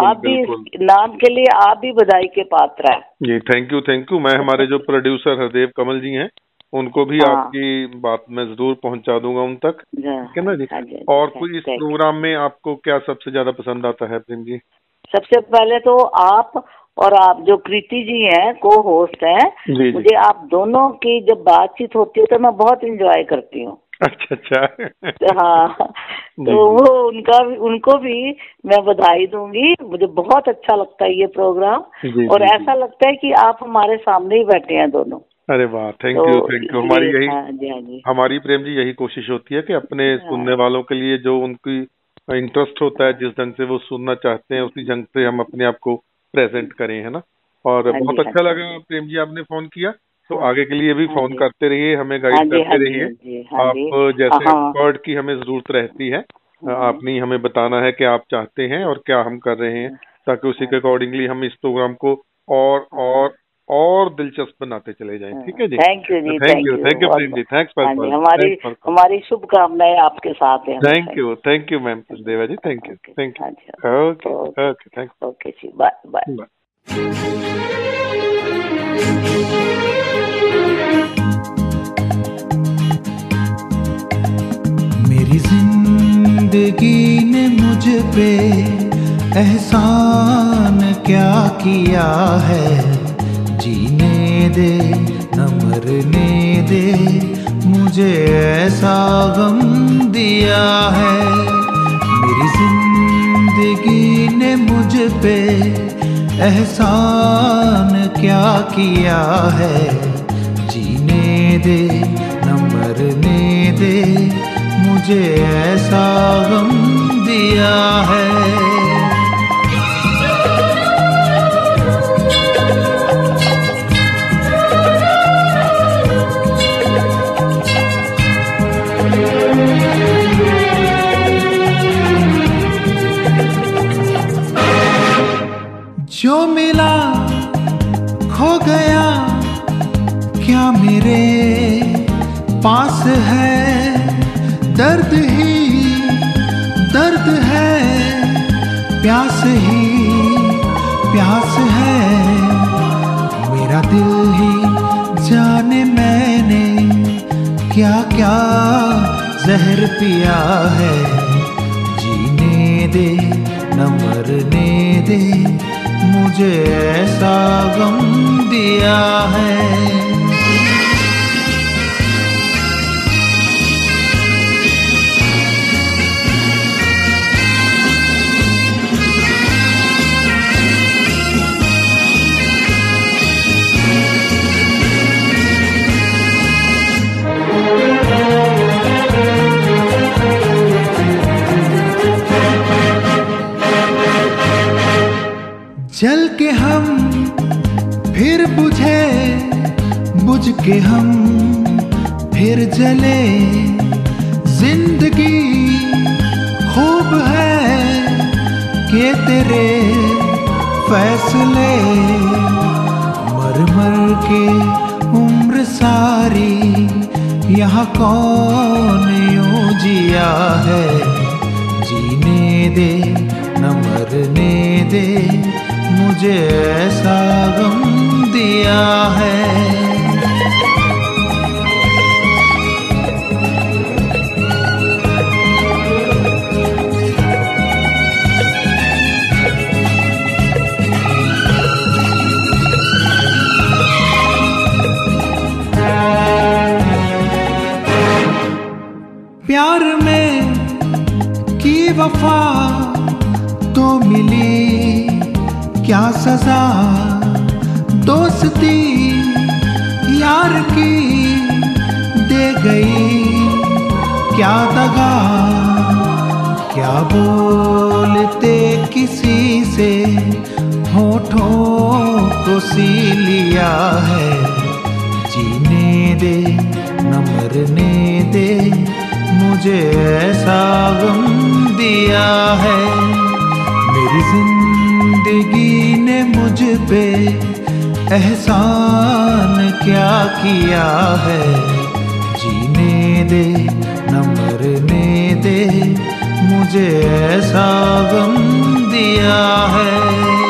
आप भी इस नाम के लिए आप भी बधाई के पात्र हैं। जी थैंक यू थैंक यू मैं हमारे जो प्रोड्यूसर हरदेव कमल जी हैं उनको भी हाँ। आपकी बात मैं ज़रूर पहुँचा दूँगा उन तक। हाँ। ठीक है ना जी? हाँ और कोई इस प्रोग्राम में आपको क्या सबसे ज़्यादा पसंद आता है प्रेम जी? सबसे पहले तो आप और आप जो कृति जी हैं को होस्ट हैं मुझे आप दोनों की जब बातचीत होती है तो मैं बहुत इंजॉय करती हूँ। अच्छा अच्छा। हाँ तो वो उनका भी उनको भी मैं बधाई दूँगी। मुझे बहुत अच्छा लगता है ये प्रोग्राम। और ऐसा लगता है कि आप हमारे सामने ही बैठे हैं दोनों। अरे वाह थैंक यू थैंक यू हमारी यही हाँ हाँ हमारी प्रेम जी यही कोशिश होती है कि अपने हाँ। सुनने वालों के लिए जो उनकी इंटरेस्ट होता है जिस ढंग से वो सुनना चाहते हैं उसी ढंग से हम अपने आप को प्रेजेंट करें है ना? और बहुत अच्छा लगा प्रेम जी आपने फ़ोन किया। तो आगे के लिए भी फ़ोन करते रहिए हमें गाइड करते रहिए। आप जैसे एक्सपर्ट की हमें ज़रूरत रहती है आपने हमें बताना है कि आप चाहते हैं और क्या हम कर रहे हैं ताकि उसी के अकॉर्डिंगली हम इस प्रोग्राम को और और और दिलचस्प बनाते चले जाएँ। ठीक है जी? Thank you ji thank you thank you please ji thanks for हमारी हमारी शुभकामनाएँ आपके साथ हैं। Thank you thank you ma'am Deva ji thank you thank you okay okay thank okay ji bye bye मेरी ज़िंदगी ने मुझ पे एहसान क्या किया है? जीने दे न मरने दे, मुझे ऐसा गम दिया है। मेरी ज़िंदगी ने मुझ पे एहसान क्या किया है? जीने दे न मरने दे, मुझे ऐसा गम दिया है। जो मिला खो गया, क्या मेरे पास है? दर्द ही, दर्द है, प्यास ही, प्यास है। मेरा दिल ही जाने मैंने क्या क्या जहर पिया है। जीने दे न मरने दे मुझे ऐसा गम दिया है। हम, फिर बुझे बुझ के हम, फिर जले ज़िंदगी। खूब है के तेरे फैसले मर मर के उम्र सारी यहाँ कौन यूँ जिया है? जीने दे न मरने दे मुझे ऐसा गम दिया है। प्यार में की वफा सजा दोस्ती यार की दे गई। क्या दगा, क्या बोलते किसी से? होठों को सी लिया है। जीने दे, न मरने दे, मुझे ऐसा गम दिया है। मेरी ज़िंदगी ने मुझ पे एहसान क्या किया है? जीने दे न मरने दे, मुझे ऐसा गम दिया है।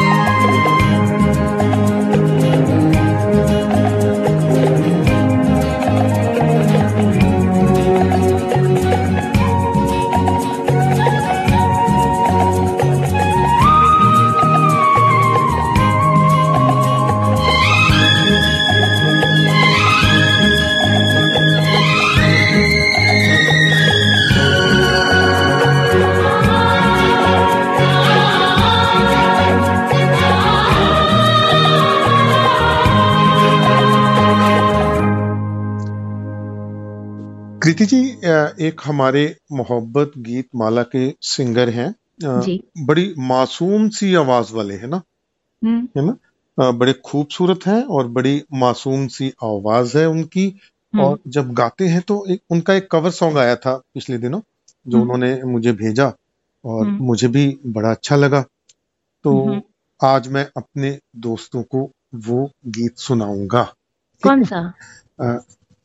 एक हमारे मोहब्बत गीत माला के सिंगर हैं। जी। बड़ी मासूम सी आवाज़ वाले है ना? हम्म। है ना? बड़े खूबसूरत हैं और बड़ी मासूम सी आवाज़ है उनकी। और जब गाते हैं तो एक उनका एक कवर सॉन्ग आया था पिछले दिनों जो हम्म। उन्होंने मुझे भेजा और हम्म। मुझे भी बड़ा अच्छा लगा। तो हम्म। आज मैं अपने दोस्तों को वो गीत सुनाऊँगा। कौन सा?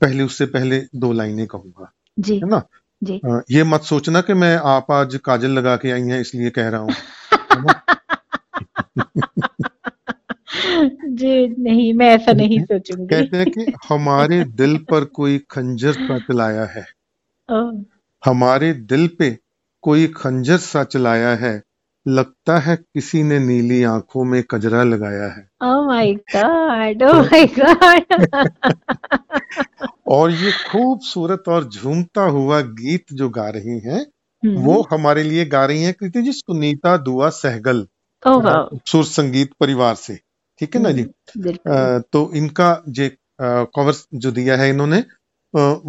पहले उससे पहले दो लाइनें कहूँगा। जी। है ना? जी। आ, ये मत सोचना कि मैं आप आज काजल लगा के आई हैं इसलिए कह रहा हूँ। जी नहीं मैं ऐसा नहीं सोचूँगी। कहते हैं कि हमारे दिल पर कोई खंजर सा चलाया है। ओ. हमारे दिल पे कोई खंजर सा चलाया है लगता है किसी ने नीली आँखों में कजरा लगाया है। Oh my god oh my god. और ये खूबसूरत और झूमता हुआ गीत जो गा रही हैं हम्म, वो हमारे लिए गा रही हैं कृति जी सुनीता दुआ सहगल oh सुर संगीत परिवार से ठीक है ना जी? हम्म, बिल्कुल। अ, तो इनका जे कवर जो दिया है इन्होंने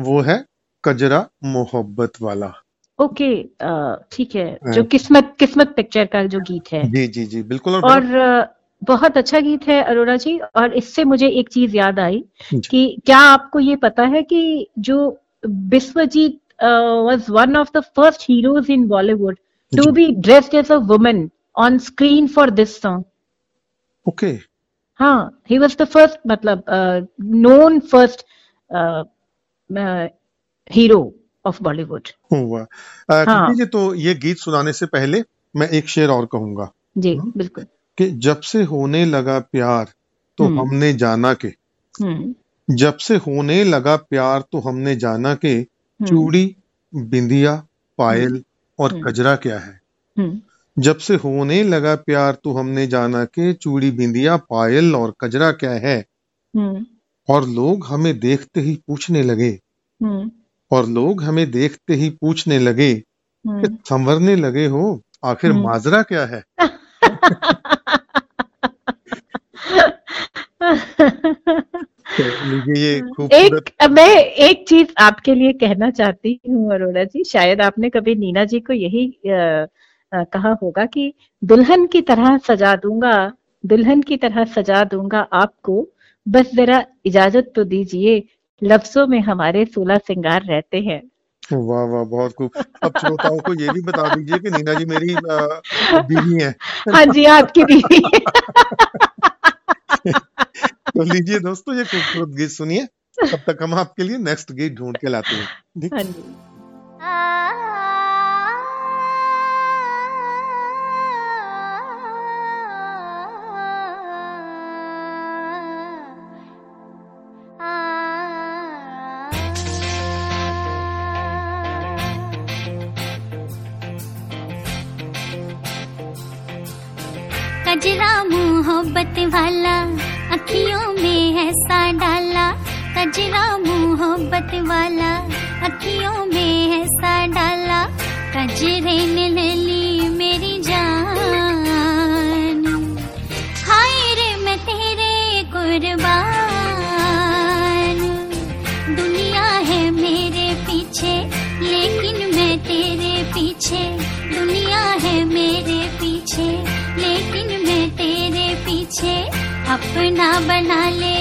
वो है कजरा मोहब्बत वाला। ओके ठीक है जो किस्मत किस्मत पिक्चर का जो गीत है। जी जी जी बिल्कुल और, और बहुत अच्छा गीत है अरोड़ा जी और इससे मुझे एक चीज़ याद आई कि क्या आपको ये पता है कि जो Biswajit was one of the first heroes in Bollywood to be dressed as a woman on screen for this song okay हाँ ही वॉज़ द फ़र्स्ट मतलब known first hero of Bollywood हुआ। हाँ. जी तो ये गीत सुनाने से पहले मैं एक शेर और कहूँगा। जी हुँ? बिल्कुल। कि जब से होने लगा प्यार तो हम्म। हमने जाना के। हम्म। जब से होने लगा प्यार तो हमने जाना के हम्म। चूड़ी बिंदिया पायल और कजरा क्या है? जब से होने लगा प्यार तो हमने जाना के चूड़ी बिंदिया पायल और कजरा क्या है? और लोग हमें देखते ही पूछने लगे और लोग हमें देखते ही पूछने लगे कि संवरने लगे हो आखिर माजरा क्या है? ये एक मैं एक चीज़ आपके लिए कहना चाहती हूँ अरोड़ा जी शायद आपने कभी नीना जी को यही आ, आ, कहा होगा कि दुल्हन की तरह सजा दूँगा दुल्हन की तरह सजा दूँगा आपको बस जरा इजाज़त तो दीजिए लफ्जों में हमारे सोलह सिंगार रहते हैं। वाह वाह बहुत खूब। अब श्रोताओं को ये भी बता दीजिए कि नीना जी मेरी बीवी है। हाँ जी आपकी बीवी तो लीजिए दोस्तों ये खूबसूरत गीत सुनिए। तब तक हम आपके लिए नेक्स्ट गीत ढूंढ के लाते हैं। हाँ जी। मोहब्बत वाला, अखियों में ऐसा डाला कजरा मोहब्बत वाला, अखियों में ऐसा डाला, कजरे ने ले ली अपना बना ले।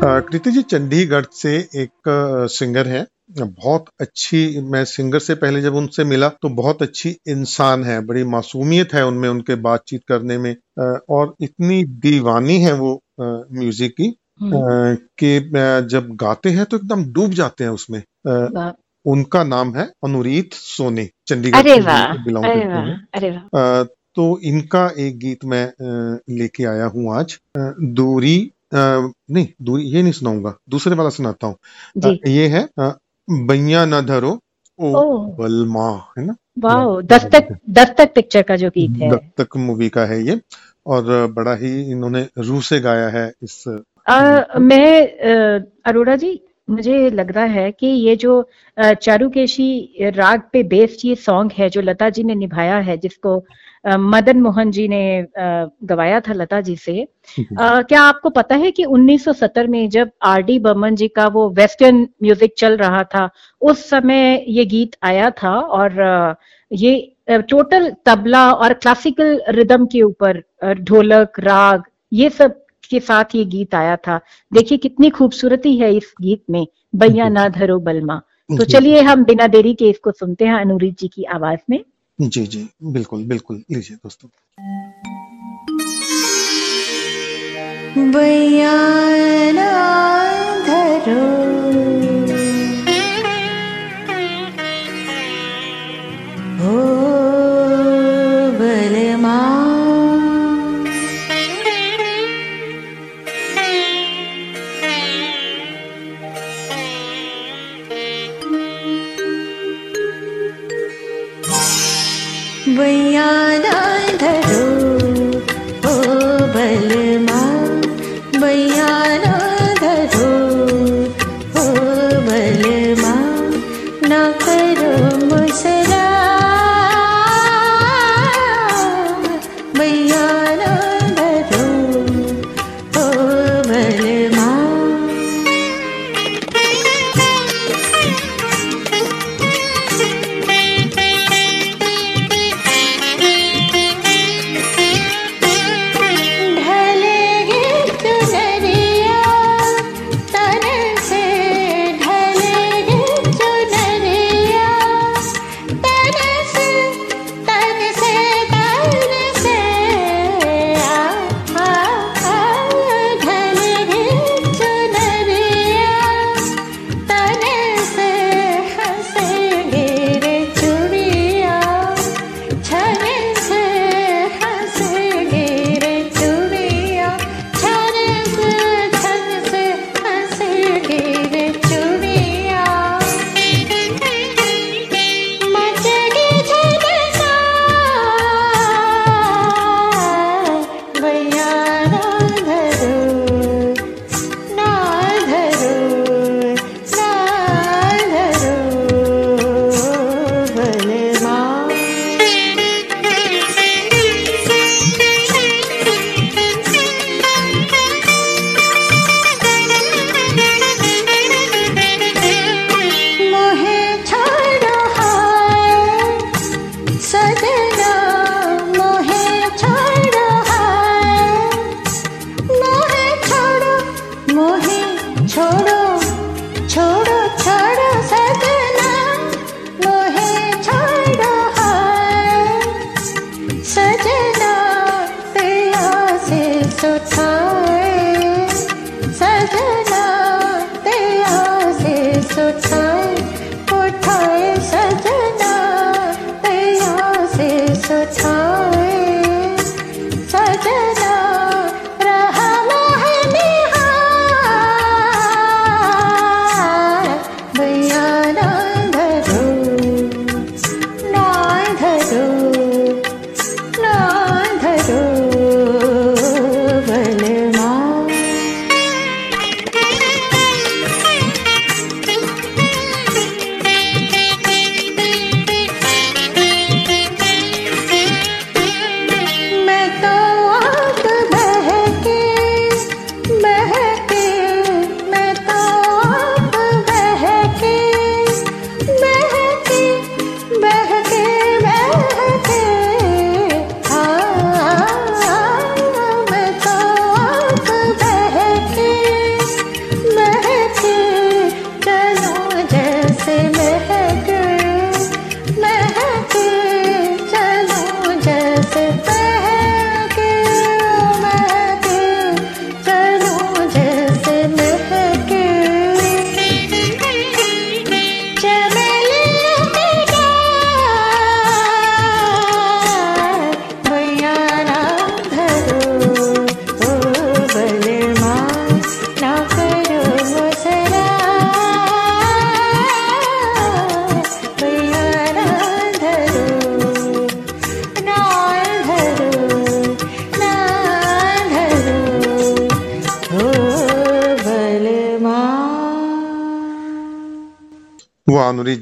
कृति जी चंडीगढ़ से एक सिंगर है। बहुत अच्छी मैं सिंगर से पहले जब उनसे मिला तो बहुत अच्छी इंसान है बड़ी मासूमियत है उनमें उनके बातचीत करने में। और इतनी दीवानी है वो म्यूज़िक की हम्म। कि जब गाते हैं तो एकदम डूब जाते हैं उसमें। उनका नाम है अनुरीत सोनी चंडीगढ़ बिलोंग करते हैं। तो इनका एक गीत मैं लेके आया हूँ आज। दूरी नहीं दूरी ये नहीं सुनाऊँगा दूसरे वाला सुनाता हूँ। ये है बैया न धरो ओ बलमा है ना? वाह दस्तक दस्तक पिक्चर का जो गीत है। दस्तक मूवी का है ये और बड़ा ही इन्होंने रूह से गाया है इस आ, मैं अरोड़ा जी मुझे लग रहा है कि ये जो चारुकेशी राग पे बेस्ड ये सॉन्ग है जो लता जी ने निभाया है जिसको मदन मोहन जी ने गवाया था लता जी से। आ, क्या आपको पता है कि 1970 में जब आर डी बर्मन जी का वो वेस्टर्न म्यूज़िक चल रहा था उस समय ये गीत आया था और ये टोटल तबला और क्लासिकल रिदम के ऊपर ढोलक राग ये सब के साथ ये गीत आया था। देखिए कितनी खूबसूरती है इस गीत में बैया ना धरो बलमा। तो चलिए हम बिना देरी के इसको सुनते हैं अनुरीत जी की आवाज़ में। जी जी बिल्कुल बिल्कुल लीजिए दोस्तों। भैया धरो।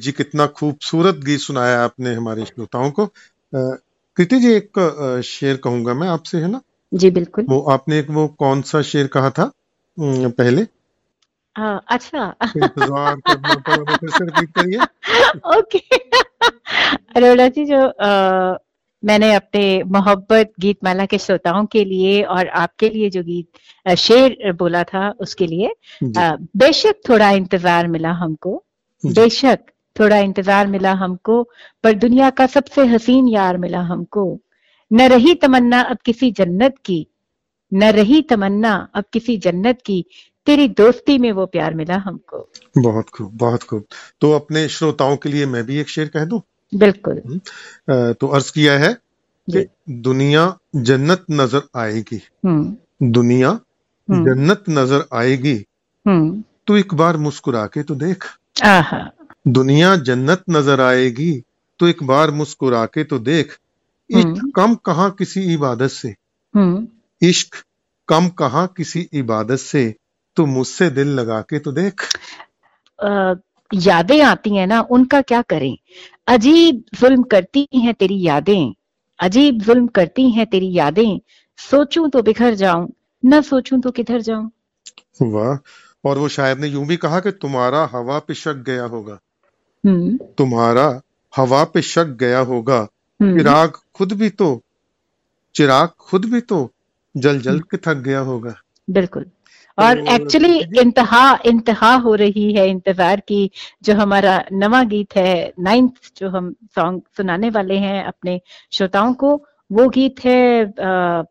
जी कितना खूबसूरत गीत सुनाया आपने हमारे श्रोताओं को। कृति जी एक शेर कहूँगा मैं आपसे है ना? जी बिल्कुल। वो आपने एक वो कौन सा शेर कहा था पहले? आ, अच्छा। इंतज़ार करना ओके। अरोड़ा जी जो आ, मैंने अपने मोहब्बत गीत माला के श्रोताओं के लिए और आपके लिए जो गीत शेर बोला था उसके लिए बेशक थोड़ा इंतज़ार मिला हमको। बेशक। थोड़ा इंतज़ार मिला हमको पर दुनिया का सबसे हसीन यार मिला हमको। न रही तमन्ना अब किसी जन्नत की न रही तमन्ना अब किसी जन्नत की तेरी दोस्ती में वो प्यार मिला हमको। बहुत खूब बहुत खूब। तो अपने श्रोताओं के लिए मैं भी एक शेर कह दूँ? बिल्कुल। हम्म। तो अर्ज़ किया है कि दुनिया जन्नत नज़र आएगी। हम्म। दुनिया हम्म। जन्नत नज़र आएगी। तो एक बार मुस्कुरा के तो देख। दुनिया जन्नत नज़र आएगी तो एक बार मुस्कुरा के तो देख इश्क कम कहा किसी इबादत से? इश्क कम कहा किसी इबादत से? तो मुझसे दिल लगा के तो देख। यादें आती हैं ना उनका क्या करें? अजीब जुल्म करती हैं तेरी यादें अजीब जुल्म करती हैं तेरी यादें। सोचूं तो बिखर जाऊँ न सोचूं तो किधर जाऊँ? वाह और वो शायद ने यूँ भी कहा कि तुम्हारा हवा पिशक गया होगा। हम्म। तुम्हारा हवा पे शक गया होगा। हम्म। चिराग खुद भी तो चिराग खुद भी तो जल जल के थक गया होगा। बिल्कुल। और एक्चुअली इंतहा इंतहा हो रही है इंतज़ार की जो हमारा नवा गीत है नाइन्थ जो हम सॉन्ग सुनाने वाले हैं अपने श्रोताओं को वो गीत है आ,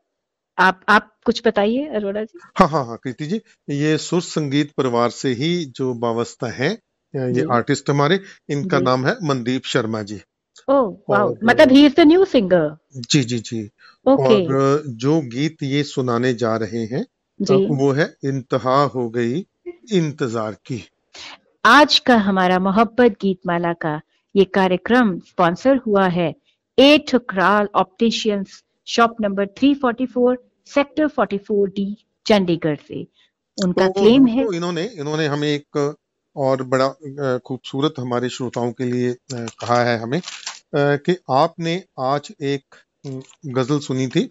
आप आप कुछ बताइए अरोड़ा जी। हाँ हाँ हाँ कृति जी ये सुर संगीत परिवार से ही जो वावस्था है ये आर्टिस्ट हमारे इनका नाम है मनदीप शर्मा जी। ओह मतलब he is the new singer जी जी जी। ओके और जो गीत ये सुनाने जा रहे हैं जी। वो है इंतहा हो गई इंतज़ार की। आज का हमारा मोहब्बत गीत माला का ये कार्यक्रम स्पॉन्सर हुआ है A Thukral opticians shop number 344 sector 44 D Chandigarh से। उनका तो, क्लेम है इन्होंने इन्होंने हमें एक और बड़ा खूबसूरत हमारे श्रोताओं के लिए कहा है हमें कि आपने आज एक गज़ल सुनी थी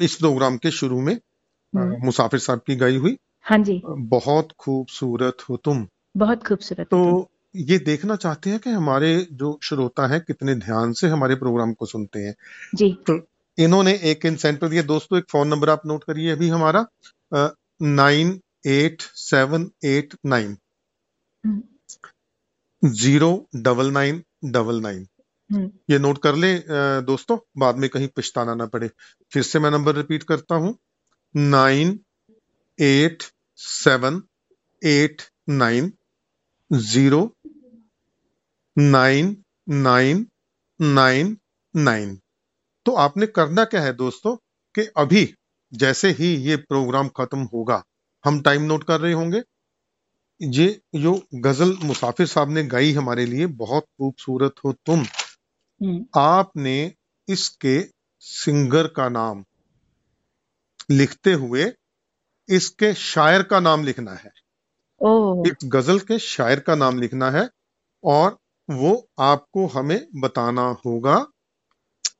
इस प्रोग्राम के शुरू में हम्म। मुसाफिर साहब की गाई हुई। हाँ जी। बहुत खूबसूरत हो तुम। बहुत खूबसूरत तो ये देखना चाहते हैं कि हमारे जो श्रोता हैं कितने ध्यान से हमारे प्रोग्राम को सुनते हैं। जी। तो इन्होंने एक इंसेंटिव दिया। दोस्तों एक फ़ोन नंबर आप नोट करिए अभी हमारा nine eight seven eight nine. Zero double nine double nine ये नोट कर ले दोस्तों बाद में कहीं पछताना ना पड़े। फिर से मैं नंबर रिपीट करता हूँ। Nine eight seven eight nine zero nine nine nine nine तो आपने करना क्या है दोस्तों? कि अभी जैसे ही ये प्रोग्राम खत्म होगा हम टाइम नोट कर रहे होंगे। ये जो गज़ल मुसाफिर साहब ने गाई हमारे लिए बहुत खूबसूरत हो तुम। हम्म। आपने इसके सिंगर का नाम लिखते हुए इसके शायर का नाम लिखना है। इस गज़ल के शायर का नाम लिखना है और वो आपको हमें बताना होगा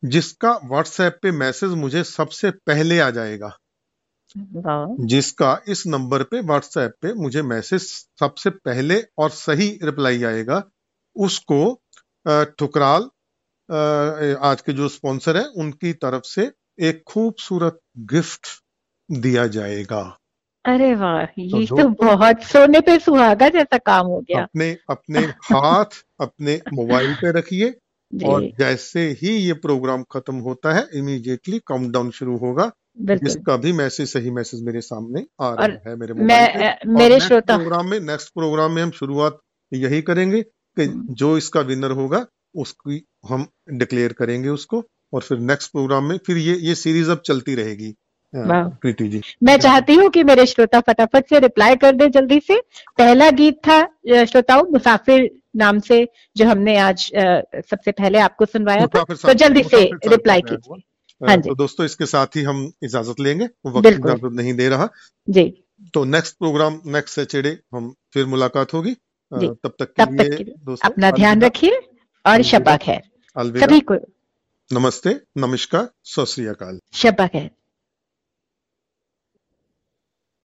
जिसका व्हाट्सएप पे मैसेज मुझे सबसे पहले आ जाएगा। जिसका इस नंबर पे व्हाट्सएप पे मुझे मैसेज सबसे पहले और सही रिप्लाई आएगा उसको ठुकराल आज के जो स्पॉन्सर है उनकी तरफ़ से एक खूबसूरत गिफ्ट दिया जाएगा। अरे वाह ये तो, तो बहुत सोने पे सुहागा जैसा काम हो गया। अपने अपने हाथ अपने मोबाइल पे रखिए और जैसे ही ये प्रोग्राम खत्म होता है इमीडिएटली काउंटडाउन शुरू होगा। इसका भी मैसेज सही मैसेज मेरे सामने आ रहा है मेरे मोबाइल मेरे श्रोता प्रोग्राम में नेक्स्ट प्रोग्राम में हम शुरुआत यही करेंगे कि हम्म। जो इसका विनर होगा उसकी हम डिक्लेयर करेंगे उसको और फिर नेक्स्ट प्रोग्राम में फिर ये ये सीरीज़ अब चलती रहेगी। प्रीति जी। मैं चाहती हूँ कि मेरे श्रोता फटाफट से रिप्लाई कर दे जल्दी से। पहला गीत था श्रोताओं मुसाफिर नाम से जो हमने आज सबसे पहले आपको सुनवाया था। तो जल्दी से रिप्लाई कीजिए। हाँ तो दोस्तों इसके साथ ही हम इजाज़त लेंगे। वक्त नहीं दे रहा। जी। तो नेक्स्ट प्रोग्राम नेक्स्ट सैटरडे हम फिर मुलाकात होगी। तब तक के तब लिए, दोस्तों अपना ध्यान रखिए और शबा खैर। सभी को नमस्ते नमस्कार सत श्री अकाल। शबा खैर।